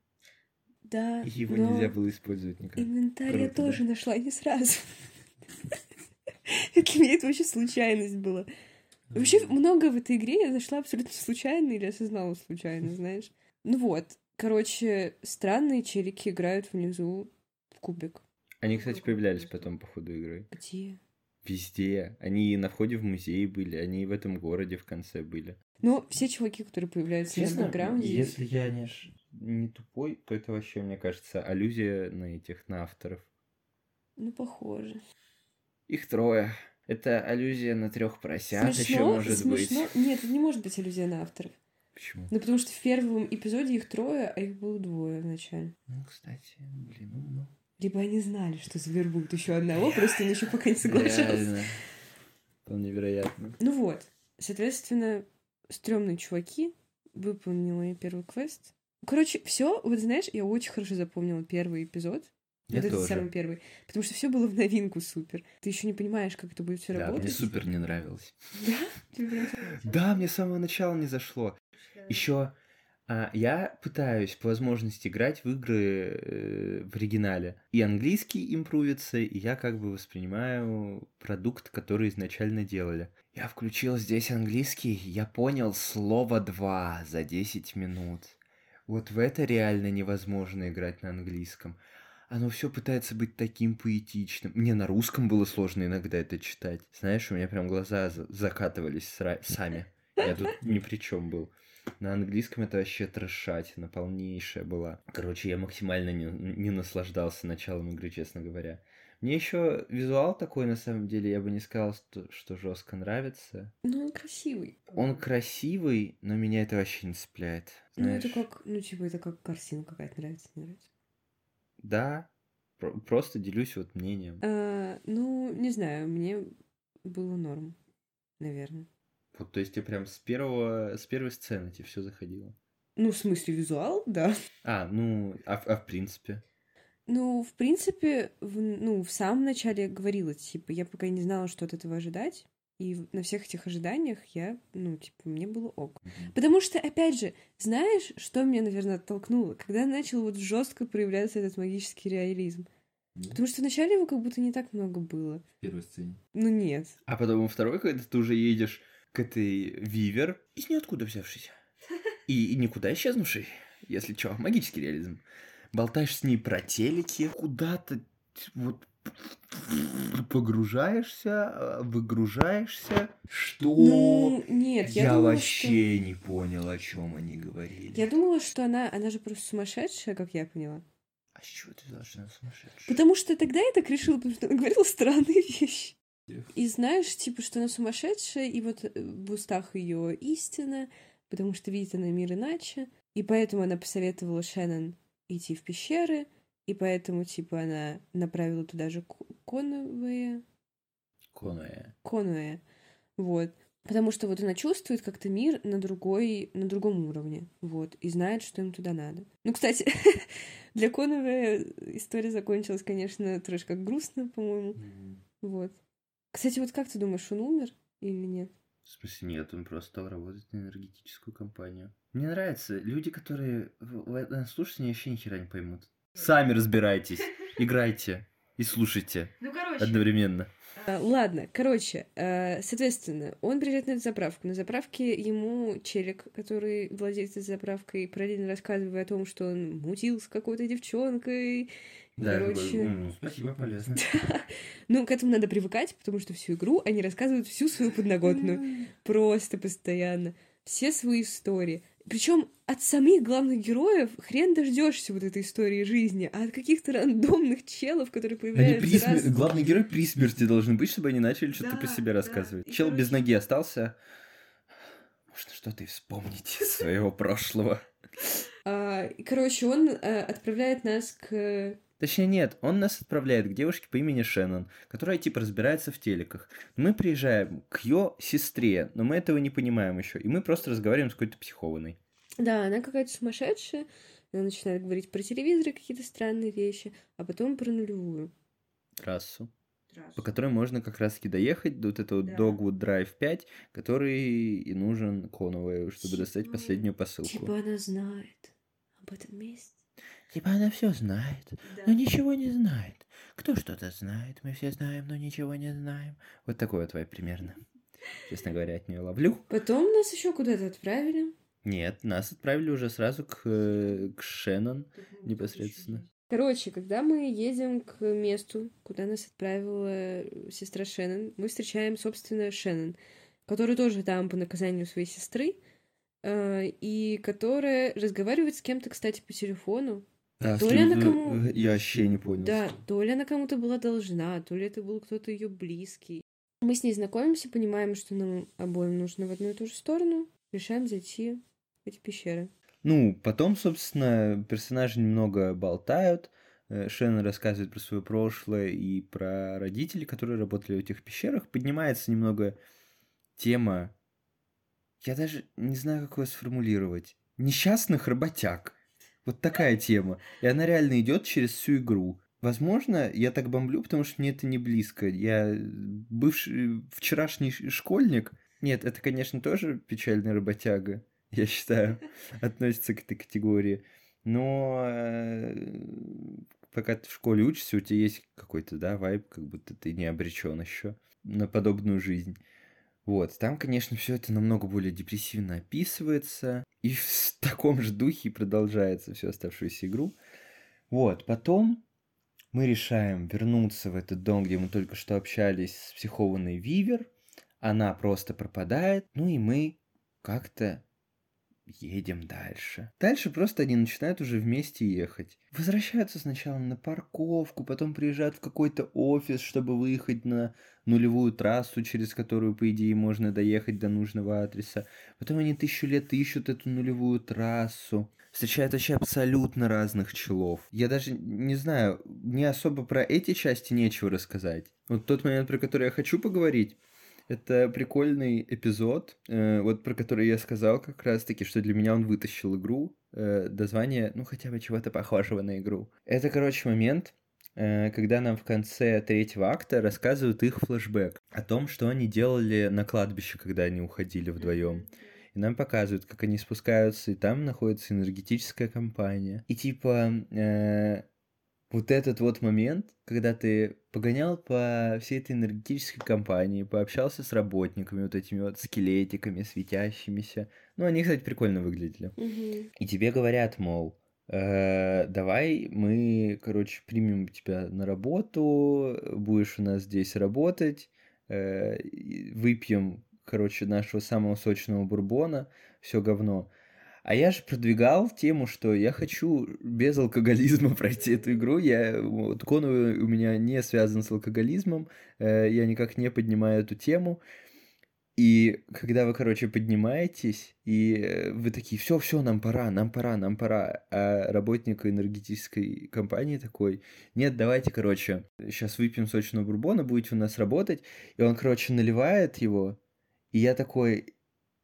Да, его но нельзя было использовать никак. инвентарь я Круто, да. тоже нашла не сразу. Для меня это вообще случайность была. Вообще много в этой игре я нашла абсолютно случайно или осознала случайно, знаешь. Ну вот, короче, странные челики играют внизу в кубик. Они, кстати, появлялись потом по ходу игры. Где? Везде. Они и на входе в музей были, они и в этом городе в конце были. Но все чуваки, которые появляются на бэкграунде... если я не, не тупой, то это вообще, мне кажется, аллюзия на этих, на авторов. Ну, похоже. Их трое. Это аллюзия на трех поросят еще смешно, может смешно. быть. Нет, это не может быть иллюзия на авторов. Почему? Ну, потому что в первом эпизоде их трое, а их было двое вначале. Ну, кстати, блин, ну, Либо они знали, что завербуют еще одного, просто он еще пока не соглашался. Вполне вероятно. Ну вот, соответственно, стрёмные чуваки выполнила первый квест. Короче, все, вот знаешь, я очень хорошо запомнила первый эпизод. Я вот тоже. самый первый. Потому что все было в новинку супер. Ты еще не понимаешь, как это будет все Да, работать. мне супер не нравилось. Да? Тебе прям так- Да, мне с самого начала не зашло. Еще я пытаюсь по возможности играть в игры э, в оригинале. И английский импровится, и я как бы воспринимаю продукт, который изначально делали. Я включил здесь английский, я понял слово два за 10 минут. Вот в это реально невозможно играть на английском. Оно все пытается быть таким поэтичным. Мне на русском было сложно иногда это читать. Знаешь, у меня прям глаза за- закатывались сами. Я тут ни при чем был. На английском это вообще трешатина полнейшая была. Короче, я максимально не, не наслаждался началом игры, честно говоря. Мне еще визуал такой, на самом деле, я бы не сказал, что, что жестко нравится. Ну, он красивый. Он красивый, но меня это вообще не цепляет. Ну, Знаешь, это как, ну, типа, это как картина какая-то нравится, не нравится. Да, про- просто делюсь вот мнением. А, ну, не знаю, мне было норм, наверное. Вот, то есть ты прям с первого, с первой сцены тебе все заходило. Ну, в смысле, визуал, да. А, ну, а, в- а в принципе. Ну, в принципе, в, ну, в самом начале я говорила, типа, я пока не знала, что от этого ожидать. И на всех этих ожиданиях я, ну, типа, мне было ок. Потому что, опять же, знаешь, что меня, наверное, оттолкнуло? Когда начал вот жестко проявляться этот магический реализм. Потому что вначале его как будто не так много было. В первой сцене. Ну, нет. А потом во второй, когда ты уже едешь к этой Вивер, из ниоткуда взявшись. И, и никуда исчезнувший, если чё, магический реализм. Болтаешь с ней про телеки, куда-то вот погружаешься, а, выгружаешься. Что? Ну, нет, я, я думала, вообще не понял, о чем они говорили. Что... Я думала, что она, она же просто сумасшедшая, как я поняла. А с чего ты что она сумасшедшая? Потому что тогда я так решила, потому что она говорила странные вещи. И знаешь, типа, что она сумасшедшая, и вот э, в устах ее истина, потому что видит она мир иначе. И поэтому она посоветовала Шеннон идти в пещеры, и поэтому, типа, она направила туда же Ко- Конуэя. Конуэ. Конуэя. Вот. Потому что вот она чувствует как-то мир на другой, на другом уровне, вот, и знает, что им туда надо. Ну, кстати, для Конуэя история закончилась, конечно, трэш как грустно, по-моему, вот. Кстати, вот как ты думаешь, он умер или нет? В смысле, нет, он просто стал работать на энергетическую компанию. Мне нравится, люди, которые этом слушают, они вообще ни хера не поймут. Сами разбирайтесь, играйте и слушайте Ну, короче. одновременно. А, Ладно, короче, э, соответственно, он приезжает на эту заправку. На заправке ему челик, который владеет этой заправкой, параллельно рассказывая о том, что он мутил с какой-то девчонкой. Короче, ну, спасибо, полезно. ну, к этому надо привыкать, потому что всю игру они рассказывают всю свою подноготную. Просто постоянно. Все свои истории. Причем от самих главных героев хрен дождешься вот этой истории жизни, а от каких-то рандомных челов, которые Они появляются при раз... Главный герой при смерти должен быть, чтобы они начали что-то по себе да. рассказывать. И, Чел без короче- ноги остался. Можно что-то и вспомнить из своего прошлого. А, короче, он э, отправляет нас к... Точнее, нет, он нас отправляет к девушке по имени Шеннон, которая типа разбирается в телеках. Мы приезжаем к ее сестре, но мы этого не понимаем еще. И мы просто разговариваем с какой-то психованной. Да, она какая-то сумасшедшая. Она начинает говорить про телевизоры какие-то странные вещи, а потом про нулевую. Трассу. По которой можно как раз-таки доехать до вот этого Да. Dogwood Drive 5, который и нужен Конуэю, чтобы достать Типа- последнюю посылку. Типа она знает об этом месте. Типа она все знает, но ничего не знает. Кто что-то знает, мы все знаем, но ничего не знаем. Вот такой вот вайб примерно. Честно говоря, от нее ловлю. Потом нас еще куда-то отправили. Нет, нас отправили уже сразу к, э, к Шеннон непосредственно. Короче, когда мы едем к месту, куда нас отправила сестра Шеннон, мы встречаем, собственно, Шеннон, которая тоже там по наказанию своей сестры, э, и которая разговаривает с кем-то, кстати, по телефону. А, То ли она кому- Я вообще не понял. Да, то ли она кому-то была должна, то ли это был кто-то ее близкий. Мы с ней знакомимся, понимаем, что нам обоим нужно в одну и ту же сторону, решаем зайти эти пещеры. Ну, потом, собственно, персонажи немного болтают. Э, Шеннон рассказывает про свое прошлое и про родителей, которые работали в этих пещерах. Поднимается немного тема, я даже не знаю, как ее сформулировать, несчастных работяг. Вот такая тема. И она реально идет через всю игру. Возможно, я так бомблю, потому что мне это не близко. Я бывший вчерашний ш- школьник. Нет, это, конечно, тоже печальный работяга, я считаю, относится к этой категории. Но э, пока ты в школе учишься, у тебя есть какой-то, да, вайб, как будто ты не обречен еще на подобную жизнь. Вот, там, конечно, все это намного более депрессивно описывается, и в таком же духе продолжается всю оставшуюся игру. Вот, потом мы решаем вернуться в этот дом, где мы только что общались с психованной Вивер. Она просто пропадает, ну и мы как-то едем дальше. Дальше просто они начинают уже вместе ехать. Возвращаются сначала на парковку, потом приезжают в какой-то офис, чтобы выехать на нулевую трассу, через которую, по идее, можно доехать до нужного адреса. Потом они тысячу лет ищут эту нулевую трассу. Встречают вообще абсолютно разных челов. Я даже не знаю, мне особо про эти части нечего рассказать. Вот тот момент, про который я хочу поговорить, это прикольный эпизод, э, вот про который я сказал как раз-таки, что для меня он вытащил игру э, до звания, ну, хотя бы чего-то похожего на игру. Это, короче, момент, э, когда нам в конце третьего акта рассказывают их флешбэк о том, что они делали на кладбище, когда они уходили вдвоем. И нам показывают, как они спускаются, и там находится энергетическая компания. И типа э, вот этот вот момент, когда ты погонял по всей этой энергетической компании, пообщался с работниками, вот этими вот скелетиками светящимися. Ну, они, кстати, прикольно выглядели. Мгм. И тебе говорят, мол, «Э, давай мы, короче, примем тебя на работу, будешь у нас здесь работать, э, выпьем, короче, нашего самого сочного бурбона, все говно. А я же продвигал тему, что я хочу без алкоголизма пройти эту игру. Я, вот, Конвой у меня не связан с алкоголизмом, э, я никак не поднимаю эту тему. И когда вы, короче, поднимаетесь, и э, вы такие, все, все, нам пора, нам пора, нам пора, а работник энергетической компании такой, нет, давайте, короче, сейчас выпьем сочного бурбона, будете у нас работать, и он, короче, наливает его, и я такой,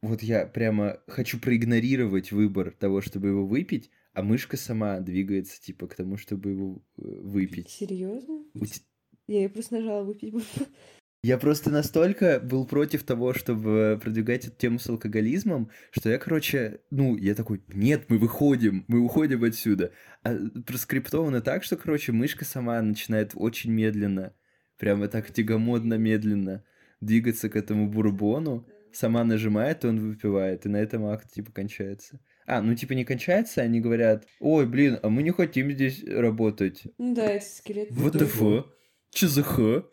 вот я прямо хочу проигнорировать выбор того, чтобы его выпить, а мышка сама двигается, типа, к тому, чтобы его э, выпить. Серьезно? У Я ей просто нажала выпить. Я просто настолько был против того, чтобы продвигать эту тему с алкоголизмом, что я, короче, ну, я такой, нет, мы выходим, мы уходим отсюда. А проскриптовано так, что, короче, мышка сама начинает очень медленно, прямо так тягомодно медленно двигаться к этому бурбону, сама нажимает, и он выпивает, и на этом акт, типа, кончается. А, ну, типа, не кончается, они говорят, ой, блин, а мы не хотим здесь работать. Ну да, это скелет. Вот the Че за х?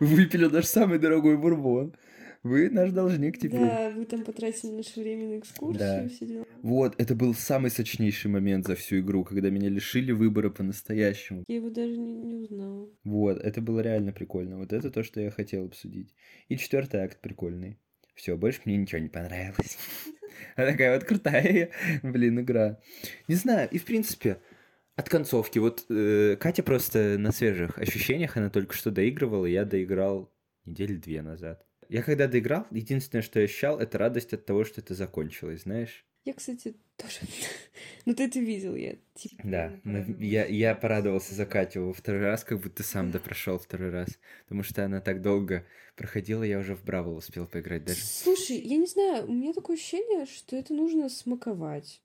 Выпили наш самый дорогой бурбон. Вы наш должник теперь. Да, вы там потратили наше время на экскурсию, Да. все дела. Вот, это был самый сочнейший момент за всю игру, когда меня лишили выбора по-настоящему. Я его даже не, не узнала. Вот, это было реально прикольно. Вот это то, что я хотел обсудить. И четвертый акт прикольный. Все, больше мне ничего не понравилось. Она такая вот крутая, блин, игра. Не знаю, и в принципе, от концовки. Вот э, Катя просто на свежих ощущениях, она только что доигрывала, я доиграл недели две назад. Я когда доиграл, единственное, что я ощущал, это радость от того, что это закончилось, знаешь? Я, кстати, тоже... ну, ты это видел, я типа... Да, мы- я, я порадовался за Катю во второй раз, как будто сам допрошел второй раз. Потому что она так долго проходила, я уже в Бравл успел поиграть даже. Слушай, я не знаю, у меня такое ощущение, что это нужно смаковать.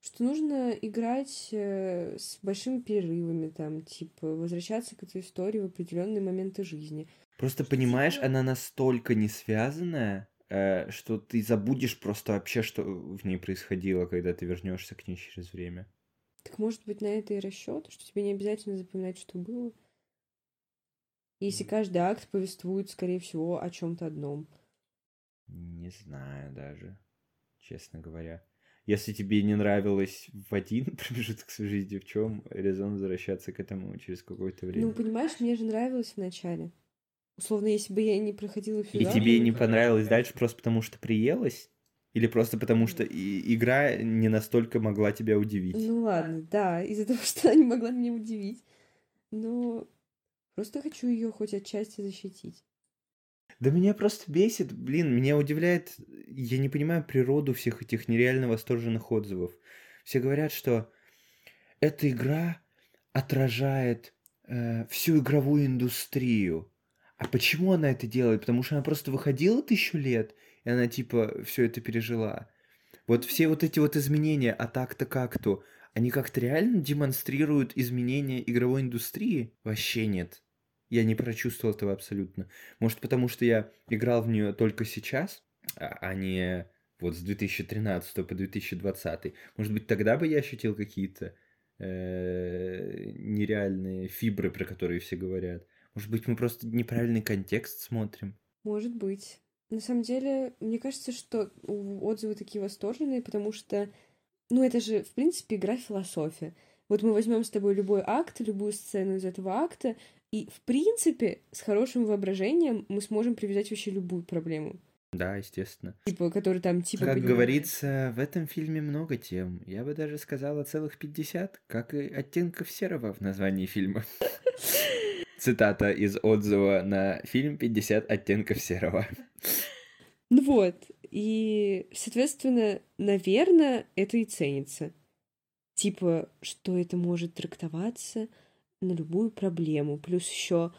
Что нужно играть э, с большими перерывами, там, типа, возвращаться к этой истории в определенные моменты жизни. Просто понимаешь, она настолько не связанная, что ты забудешь просто вообще, что в ней происходило, когда ты вернешься к ней через время. Так может быть на это и расчет, что тебе не обязательно запоминать, что было. Если каждый акт повествует, скорее всего, о чем-то одном. Не знаю даже, честно говоря. Если тебе не нравилось в один промежуток своей жизни, в чем резон возвращаться к этому через какое-то время? Ну, понимаешь, мне же нравилось в начале. Условно, если бы я не проходила всю И тебе не понравилось дальше просто потому, что приелось? Или просто потому, что и- игра не настолько могла тебя удивить? Ну ладно, да, из-за того, что она не могла меня удивить. Но просто хочу ее хоть отчасти защитить. Да меня просто бесит, блин, меня удивляет, я не понимаю природу всех этих нереально восторженных отзывов. Все говорят, что эта игра отражает э, всю игровую индустрию. А почему она это делает? Потому что она просто выходила тысячу лет, и она типа все это пережила. Вот все вот эти вот изменения от акта к акту, они как-то реально демонстрируют изменения игровой индустрии? Вообще нет. Я не прочувствовал этого абсолютно. Может, потому что я играл в нее только сейчас, а а не вот с 2013 по 2020. Может быть, тогда бы я ощутил какие-то э, нереальные фибры, про которые все говорят. Может быть, мы просто неправильный контекст смотрим. Может быть. На самом деле, мне кажется, что отзывы такие восторженные, потому что, ну, это же, в принципе, игра философия. Вот мы возьмем с тобой любой акт, любую сцену из этого акта, и, в принципе, с хорошим воображением мы сможем привязать вообще любую проблему. Да, естественно. Типа, который там, типа... Как понимаешь. говорится, в этом фильме много тем. Я бы даже сказала целых 50, как и оттенков серого в названии фильма. Цитата из отзыва на фильм «50 оттенков серого». Ну вот, и, соответственно, наверное, это и ценится. Типа, что это может трактоваться на любую проблему. Плюс еще,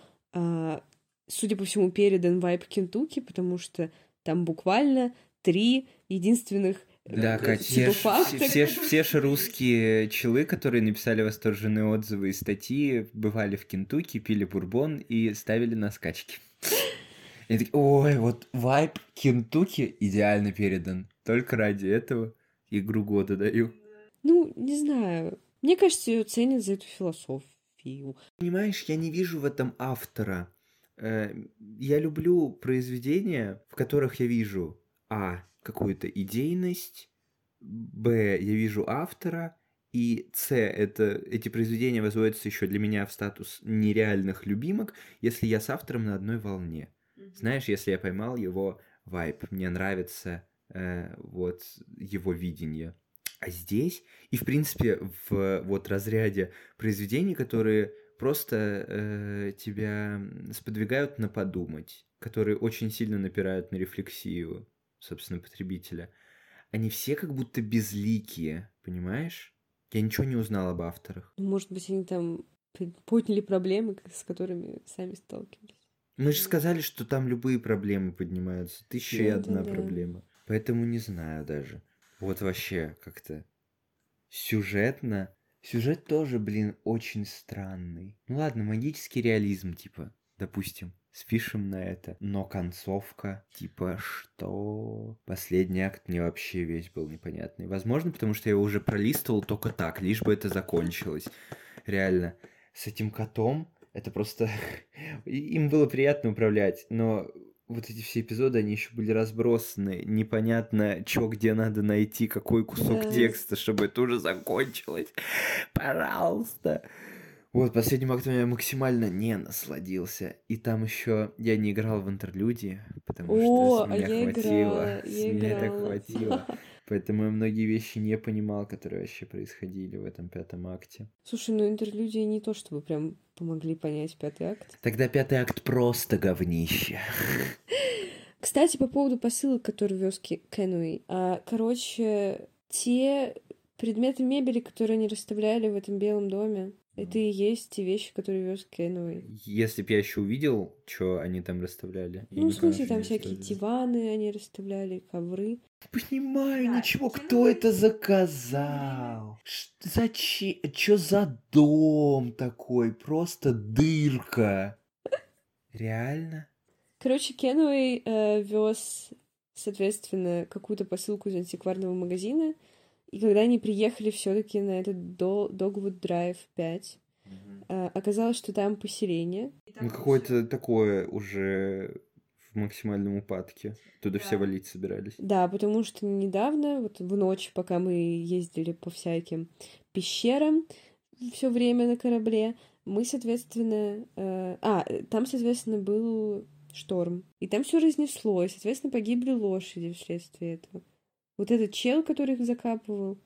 судя по всему, передан вайп Кентукки, потому что там буквально три единственных Да, Катя, типа все, все, все ж русские челы, которые написали восторженные отзывы и статьи, бывали в Кентукки, пили бурбон и ставили на скачки. И такие, ой, вот вайп Кентукки идеально передан. Только ради этого игру года даю. Ну, не знаю. Мне кажется, ее ценят за эту философию. Понимаешь, я не вижу в этом автора. Э, Я люблю произведения, в которых я вижу А. Какую-то идейность, Б. Я вижу автора, и С. Это, эти произведения возводятся еще для меня в статус нереальных любимок, если я с автором на одной волне. Знаешь, если я поймал его вайп, мне нравится э, вот его видение. А здесь, и в принципе в вот разряде произведений, которые просто э, тебя сподвигают на подумать, которые очень сильно напирают на рефлексию, собственно, потребителя, они все как будто безликие, понимаешь? Я ничего не узнал об авторах. Ну, Может быть, они там подняли проблемы, с которыми сами сталкивались. Мы же сказали, что там любые проблемы поднимаются. Тысяча и одна да-да. проблема. Поэтому не знаю даже. Вот вообще как-то сюжетно. Сюжет тоже, блин, очень странный. Ну ладно, магический реализм, типа, допустим, спишем на это. Но концовка, типа, что? Последний акт мне вообще весь был непонятный. Возможно, потому что я его уже пролистывал только так, лишь бы это закончилось. Реально. С этим котом это просто... Им было приятно управлять, но вот эти все эпизоды, они еще были разбросаны. Непонятно, что где надо найти, какой кусок Да. текста, чтобы это уже закончилось. Пожалуйста. Вот, последним актом я максимально не насладился. И там еще я не играл в интерлюдии, потому О, что с меня я хватило. играла, С я меня так играла. хватило. Поэтому я многие вещи не понимал, которые вообще происходили в этом пятом акте. Слушай, ну интерлюдии не то чтобы прям помогли понять пятый акт. Тогда пятый акт просто говнище. Кстати, по поводу посылок, которые вез Ке- Кенуэй. А, короче, те предметы мебели, которые они расставляли в этом белом доме, это и есть те вещи, которые вез Кенуэй. Если б я еще увидел, что они там расставляли. Ну, в смысле, там всякие расставляли. диваны они расставляли, ковры. Не понимаю Да, ничего, Кенуэй- кто это заказал. Ш- Зачем? Что за дом такой? Просто дырка. Реально? Короче, Кенуэй э, вез, соответственно, какую-то посылку из антикварного магазина. И когда они приехали все-таки на этот До- Dogwood Drive 5, э, оказалось, что там поселение. Ну, какое-то такое уже в максимальном упадке. Туда все Да. валить собирались. Да, потому что недавно, вот в ночь, пока мы ездили по всяким пещерам все время на корабле, мы, соответственно... э, а, там, соответственно, был шторм. И там все разнесло, и, соответственно, погибли лошади вследствие этого. Вот этот чел, который их закапывал,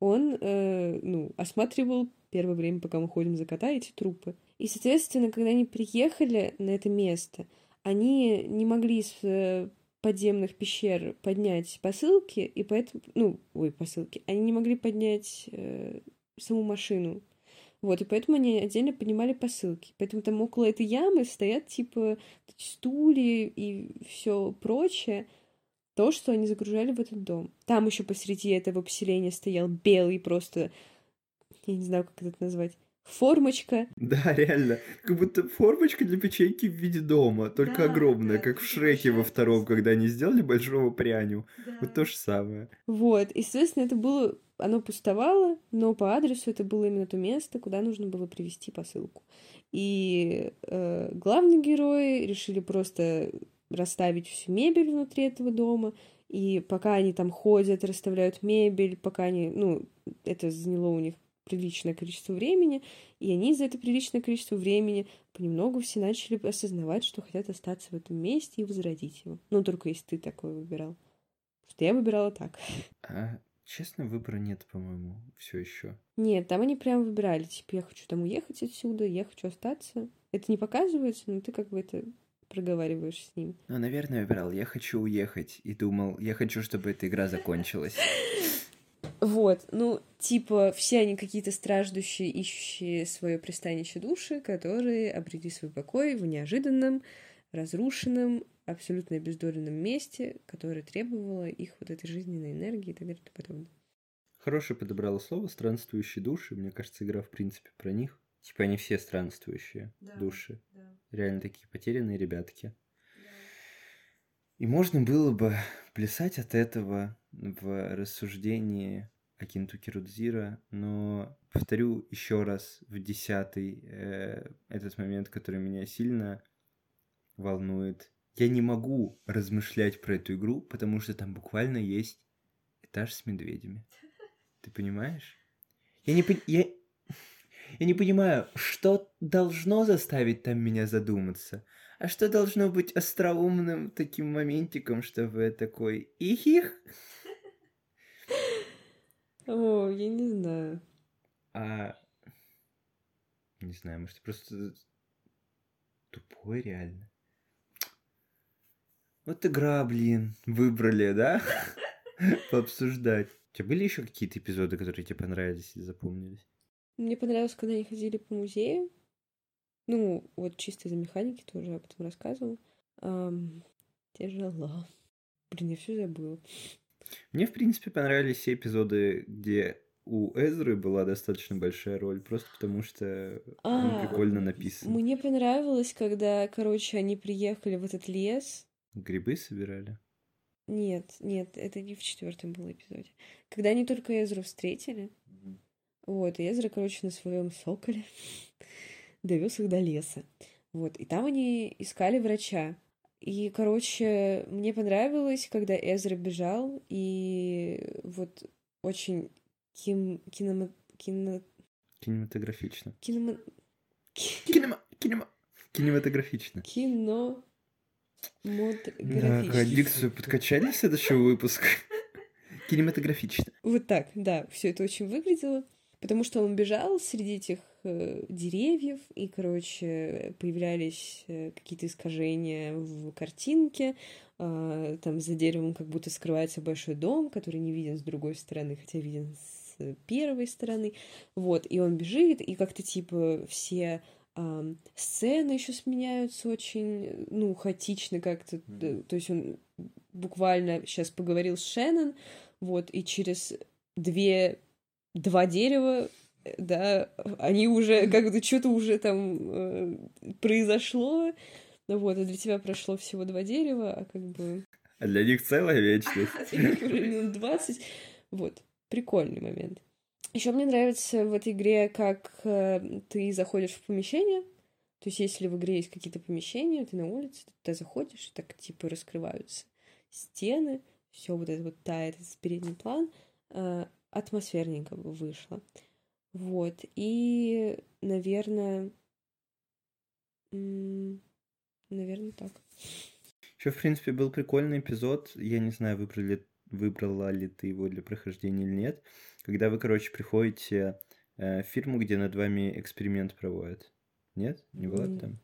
он, э, ну, осматривал первое время, пока мы ходим за кота, эти трупы. И, соответственно, когда они приехали на это место, они не могли из э, подземных пещер поднять посылки, и поэтому, ну, ой, посылки, они не могли поднять э, саму машину. Вот, и поэтому они отдельно поднимали посылки. Поэтому там около этой ямы стоят, типа, стулья и все прочее, то, что они загружали в этот дом. Там еще посреди этого поселения стоял белый просто, я не знаю, как это назвать, формочка. Да, реально. Как будто формочка для печеньки в виде дома, только Да, огромная, да, как в Шреке во втором, когда они сделали большого пряню. Вот то же самое. Вот, и, соответственно, это было, оно пустовало, но по адресу это было именно то место, куда нужно было привезти посылку. И э, главные герои решили просто расставить всю мебель внутри этого дома, и пока они там ходят, расставляют мебель, пока они, ну, это заняло у них приличное количество времени, и они за это приличное количество времени понемногу все начали осознавать, что хотят остаться в этом месте и возродить его. Ну, только если ты такое выбирал. Что я выбирала так. А, честно, выбора нет, по-моему, все еще. Нет, там они прям выбирали, типа, я хочу там уехать отсюда, я хочу остаться. Это не показывается, но ты как бы это проговариваешь с ним. Ну, наверное, выбирал, я хочу уехать, и думал, я хочу, чтобы эта игра закончилась. Вот, ну, типа, все они какие-то страждущие, ищущие свое пристанище души, которые обрели свой покой в неожиданном, разрушенном, абсолютно обездоленном месте, которое требовало их вот этой жизненной энергии и так далее и тому подобное. Хорошее подобрала слово «странствующие души». Мне кажется, игра, в принципе, про них. Типа они все странствующие Да, души. Реально такие потерянные ребятки. И можно было бы плясать от этого в рассуждении о Кентуки Рудзира, но повторю еще раз в десятый э, этот момент, который меня сильно волнует. Я не могу размышлять про эту игру, потому что там буквально есть этаж с медведями. Ты понимаешь? Я не, я, я не понимаю, что должно заставить там меня задуматься, а что должно быть остроумным таким моментиком, чтобы такой ихих, О, я не знаю. а не знаю, может просто тупой реально. Вот игра, блин, выбрали, да? Пообсуждать. У тебя были еще какие-то эпизоды, которые тебе понравились или запомнились? Мне понравилось, когда они ходили по музею. Ну, вот чисто из-за механики тоже об этом рассказывала. Ам, тяжело. Блин, я все забыла. Мне, в принципе, понравились все эпизоды, где у Эзры была достаточно большая роль, просто потому что он А, прикольно написан. Мне понравилось, когда, короче, они приехали в этот лес. Грибы собирали. Нет, нет, это не в четвертом было эпизоде. Когда они только Эзру встретили. Вот, и Эзра, короче, на своем соколе довез их до леса. Вот, и там они искали врача. И, короче, мне понравилось, когда Эзра бежал, и вот очень ким... киномо... кино... Кинематографично. киномо... Кинема... Кинема... Кинематографично. Кино... Да, дикцию подкачали в следующего выпуска. Кинематографично. Вот так, да, все это очень выглядело. Потому что он бежал среди этих э, деревьев, и, короче, появлялись э, какие-то искажения в картинке. Э, там за деревом как будто скрывается большой дом, который не виден с другой стороны, хотя виден с первой стороны. Вот, и он бежит, и как-то типа все э, сцены еще сменяются очень, ну, хаотично как-то. Mm-hmm. То есть он буквально сейчас поговорил с Шеннон, вот, и через две два дерева, да, они уже как-то что-то уже там э, произошло, ну вот, а для тебя прошло всего два дерева, а как бы... А для них целая вечность. Минут двадцать. Вот, прикольный момент. Еще мне нравится в этой игре, как э, ты заходишь в помещение. То есть, если в игре есть какие-то помещения, ты на улице, ты туда заходишь, так типа раскрываются стены, все вот это вот тает, этот передний план. Э, атмосферненько вышло. Вот. И, наверное, наверное, так. Еще, в принципе, был прикольный эпизод. Я не знаю, выбрали, выбрала ли ты его для прохождения или нет. Когда вы, короче, приходите э, в фирму, где над вами эксперимент проводят. Нет? Не было mm. там?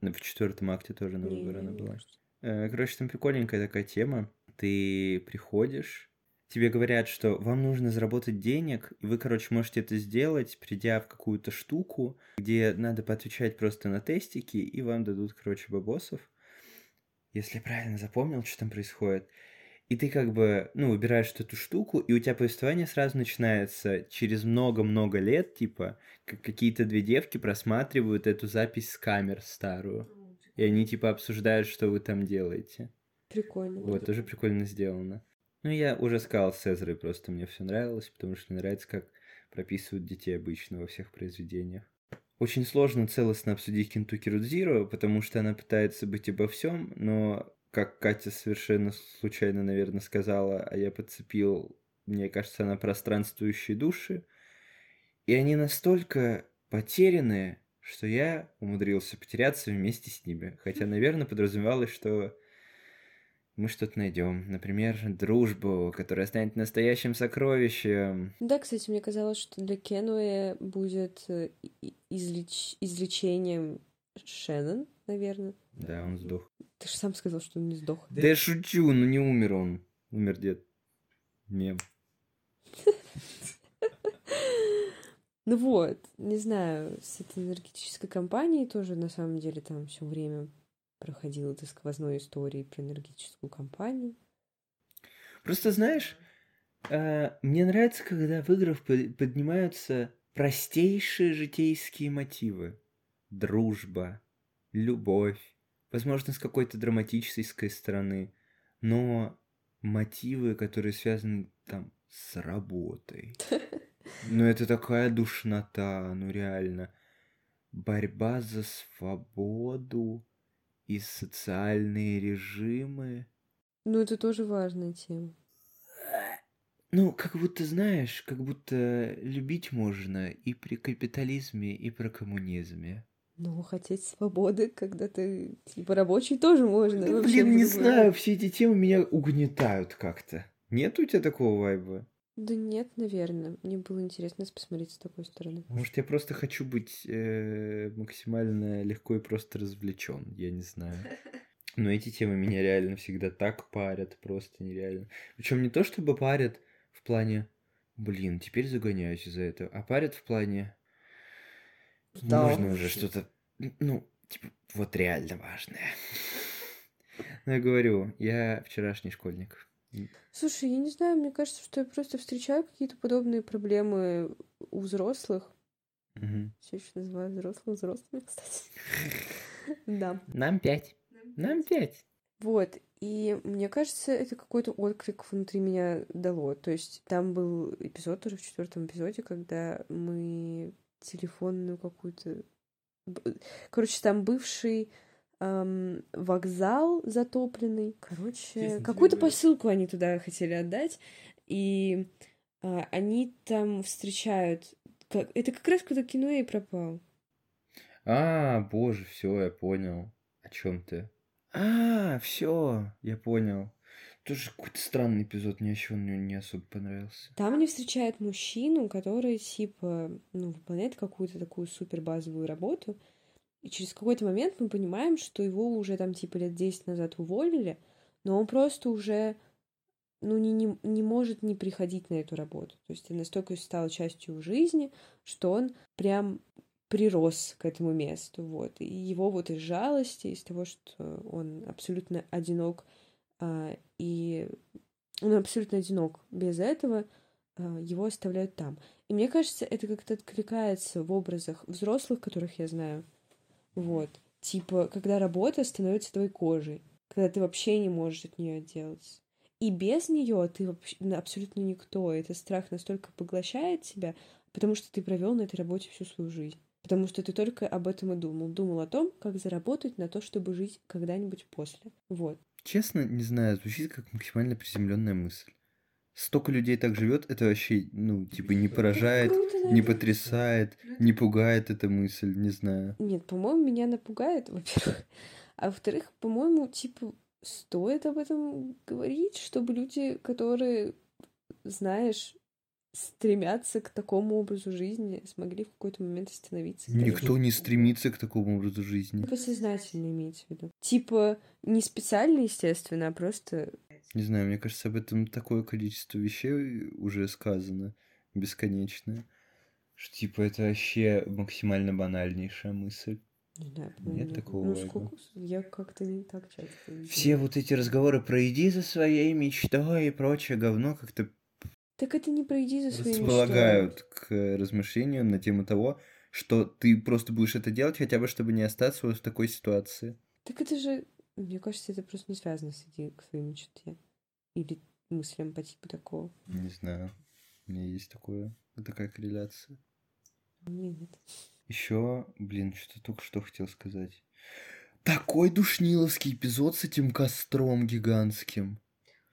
Ну, в четвертом акте тоже на выбор она была. Э, короче, там прикольненькая такая тема. Ты приходишь, тебе говорят, что вам нужно заработать денег, и вы, короче, можете это сделать, придя в какую-то штуку, где надо поотвечать просто на тестики, и вам дадут, короче, бабосов. Если я правильно запомнил, что там происходит. И ты как бы, ну, выбираешь эту штуку, и у тебя повествование сразу начинается через много-много лет, типа, как какие-то две девки просматривают эту запись с камер старую. И они, типа, обсуждают, что вы там делаете. Прикольно. Вот, тоже прикольно сделано. Ну, я уже сказал Цезарь, просто мне все нравилось, потому что мне нравится, как прописывают детей обычно во всех произведениях. Очень сложно целостно обсудить Кентуки Рудзиро, потому что она пытается быть обо всем, но, как Катя совершенно случайно, наверное, сказала, а я подцепил, мне кажется, она пространствующие души, и они настолько потерянные, что я умудрился потеряться вместе с ними. Хотя, наверное, подразумевалось, что мы что-то найдем. Например, дружбу, которая станет настоящим сокровищем. Да, кстати, мне казалось, что для Кенуэ будет э, излеч... излечением Шеннон, наверное. Да, он сдох. Ты же сам сказал, что он не сдох. Да я шучу, но не умер он. Умер дед. Мем. Ну вот, не знаю, с этой энергетической компанией тоже на самом деле там все время проходил этой сквозной истории про энергетическую компанию. Просто знаешь, э, мне нравится, когда в играх поднимаются простейшие житейские мотивы. Дружба, любовь, возможно, с какой-то драматической стороны, но мотивы, которые связаны там с работой. Ну это такая душнота, ну реально. Борьба за свободу, и социальные режимы. Ну, это тоже важная тема. Ну, как будто, знаешь, как будто любить можно и при капитализме, и при коммунизме. Ну, хотеть свободы, когда ты, типа, рабочий тоже можно. Да, блин, не знаю, все эти темы меня угнетают как-то. Нет у тебя такого вайба? Да нет, наверное. Мне было интересно посмотреть с такой стороны. Может, я просто хочу быть э, максимально легко и просто развлечен, я не знаю. Но эти темы меня реально всегда так парят, просто нереально. Причем не то, чтобы парят в плане, блин, теперь загоняюсь из-за этого, а парят в плане, да. нужно уже что-то, ну, типа, вот реально важное. Но я говорю, я вчерашний школьник. Слушай, я не знаю, мне кажется, что я просто встречаю какие-то подобные проблемы у взрослых. Угу. Все еще называю взрослых взрослыми, кстати. Да. Нам пять. Нам пять. Вот, и мне кажется, это какой-то отклик внутри меня дало. То есть там был эпизод тоже в четвертом эпизоде, когда мы телефонную какую-то... Короче, там бывший эм, вокзал затопленный. Короче, какую-то посылку они туда хотели отдать. И э, они там встречают... Как... Это как раз когда кино и пропал. А, боже, все, я понял. О чем ты? А, все, я понял. Тоже какой-то странный эпизод, мне еще он не особо понравился. Там они встречают мужчину, который, типа, ну, выполняет какую-то такую супер базовую работу. И через какой-то момент мы понимаем, что его уже там, типа, лет 10 назад уволили, но он просто уже, ну, не, не, не может не приходить на эту работу. То есть это настолько стало частью жизни, что он прям прирос к этому месту, вот. И его вот из жалости, из того, что он абсолютно одинок, а, и он абсолютно одинок без этого, а, его оставляют там. И мне кажется, это как-то откликается в образах взрослых, которых я знаю. Вот. Типа, когда работа становится твоей кожей, когда ты вообще не можешь от нее отделаться. И без нее ты вообще абсолютно никто. Этот страх настолько поглощает тебя, потому что ты провел на этой работе всю свою жизнь. Потому что ты только об этом и думал. Думал о том, как заработать на то, чтобы жить когда-нибудь после. Вот. Честно, не знаю, звучит как максимально приземленная мысль. Столько людей так живет, это вообще, ну, типа, не поражает, круто, не потрясает, не пугает эта мысль, не знаю. Нет, по-моему, меня напугает, во-первых. А во-вторых, по-моему, типа, стоит об этом говорить, чтобы люди, которые, знаешь, стремятся к такому образу жизни, смогли в какой-то момент остановиться. Никто не стремится к такому образу жизни. Типа сознательно имеется в виду. Типа не специально, естественно, а просто... Не знаю, мне кажется, об этом такое количество вещей уже сказано, бесконечное, что, типа, это вообще максимально банальнейшая мысль. Не знаю, Нет такого Ну, сколько... Я как-то не так часто... видела. Все вот эти разговоры про «иди за своей мечтой» и прочее говно как-то Так это не пройди за своей мечтой. располагают к размышлению на тему того, что ты просто будешь это делать хотя бы, чтобы не остаться вот в такой ситуации. Так это же... Мне кажется, это просто не связано с иди к своей мечте. Или мыслям по типу такого. Не знаю, у меня есть такое, такая корреляция. Мне нет. Еще, блин, что только что хотел сказать. Такой душниловский эпизод с этим костром гигантским.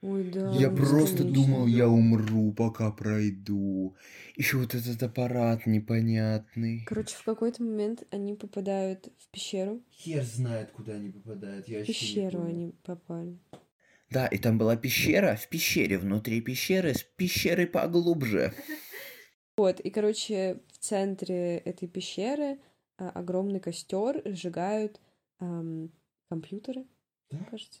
Ой, да. Я он просто думал, я умру, пока пройду. Еще вот этот аппарат непонятный. Короче, в какой-то момент они попадают в пещеру. Хер знает, куда они попадают. Я В пещеру они попали. Да, и там была пещера, в пещере, внутри пещеры, с пещерой поглубже. Вот, и, короче, в центре этой пещеры а, огромный костер сжигают ам, компьютеры, Да? кажется.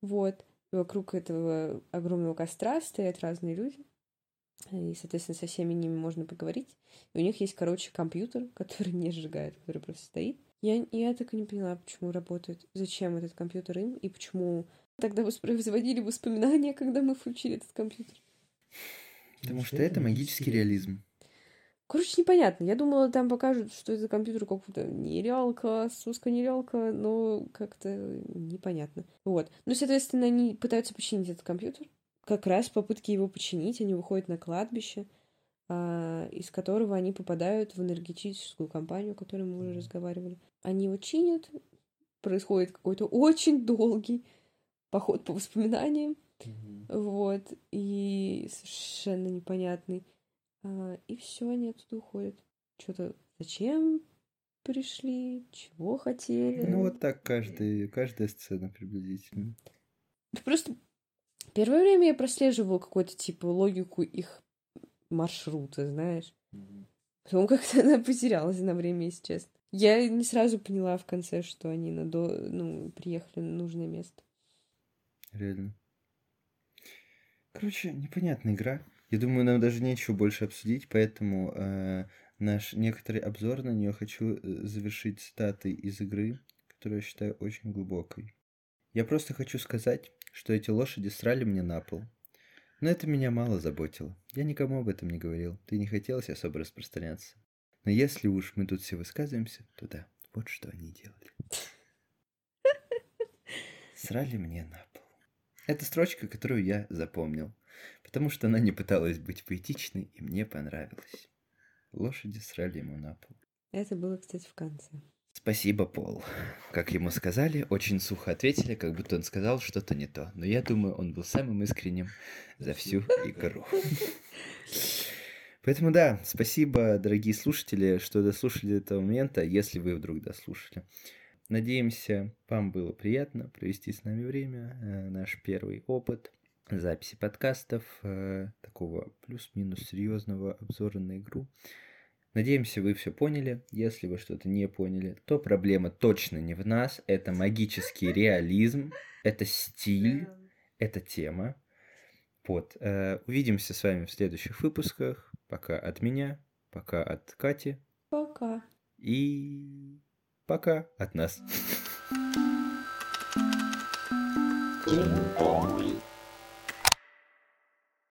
Вот. И вокруг этого огромного костра стоят разные люди. И, соответственно, со всеми ними можно поговорить. И у них есть, короче, компьютер, который не сжигает, который просто стоит. Я, я так и не поняла, почему работает, зачем этот компьютер им, и почему тогда воспроизводили воспоминания, когда мы включили этот компьютер. Потому что это магический реализм. Короче, непонятно. Я думала, там покажут, что это компьютер какой-то нерялка, суска нерялка, но как-то непонятно. Вот. Ну, соответственно, они пытаются починить этот компьютер. Как раз в попытке его починить, они выходят на кладбище, а, из которого они попадают в энергетическую компанию, о которой мы уже разговаривали. Они его чинят, происходит какой-то очень долгий поход по воспоминаниям, вот, и совершенно непонятный. А, и все, они оттуда уходят. Что-то зачем пришли, чего хотели. Ну вот так каждый, каждая сцена приблизительно. Просто первое время я прослеживала какую-то типа логику их маршрута, знаешь. Потом как-то она потерялась на время, если честно. Я не сразу поняла в конце, что они на до... ну, приехали на нужное место. Реально. Короче, непонятная игра. Я думаю, нам даже нечего больше обсудить, поэтому э, наш некоторый обзор на нее хочу э, завершить цитатой из игры, которую я считаю очень глубокой. Я просто хочу сказать, что эти лошади срали мне на пол. Но это меня мало заботило. Я никому об этом не говорил, да и не хотелось особо распространяться. Но если уж мы тут все высказываемся, то да, вот что они делали. Срали мне на пол. Это строчка, которую я запомнил, потому что она не пыталась быть поэтичной, и мне понравилось. Лошади срали ему на пол. Это было, кстати, в конце. Спасибо, Пол. Как ему сказали, очень сухо ответили, как будто он сказал что-то не то. Но я думаю, он был самым искренним за всю игру. Поэтому да, спасибо, дорогие слушатели, что дослушали до этого момента, если вы вдруг дослушали. Надеемся, вам было приятно провести с нами время, э, наш первый опыт записи подкастов, э, такого плюс-минус серьезного обзора на игру. Надеемся, вы все поняли. Если вы что-то не поняли, то проблема точно не в нас. Это магический реализм, это стиль, это тема. Вот. Э, увидимся с вами в следующих выпусках. Пока от меня, пока от Кати. Пока. И пока от нас. Пинг-понг.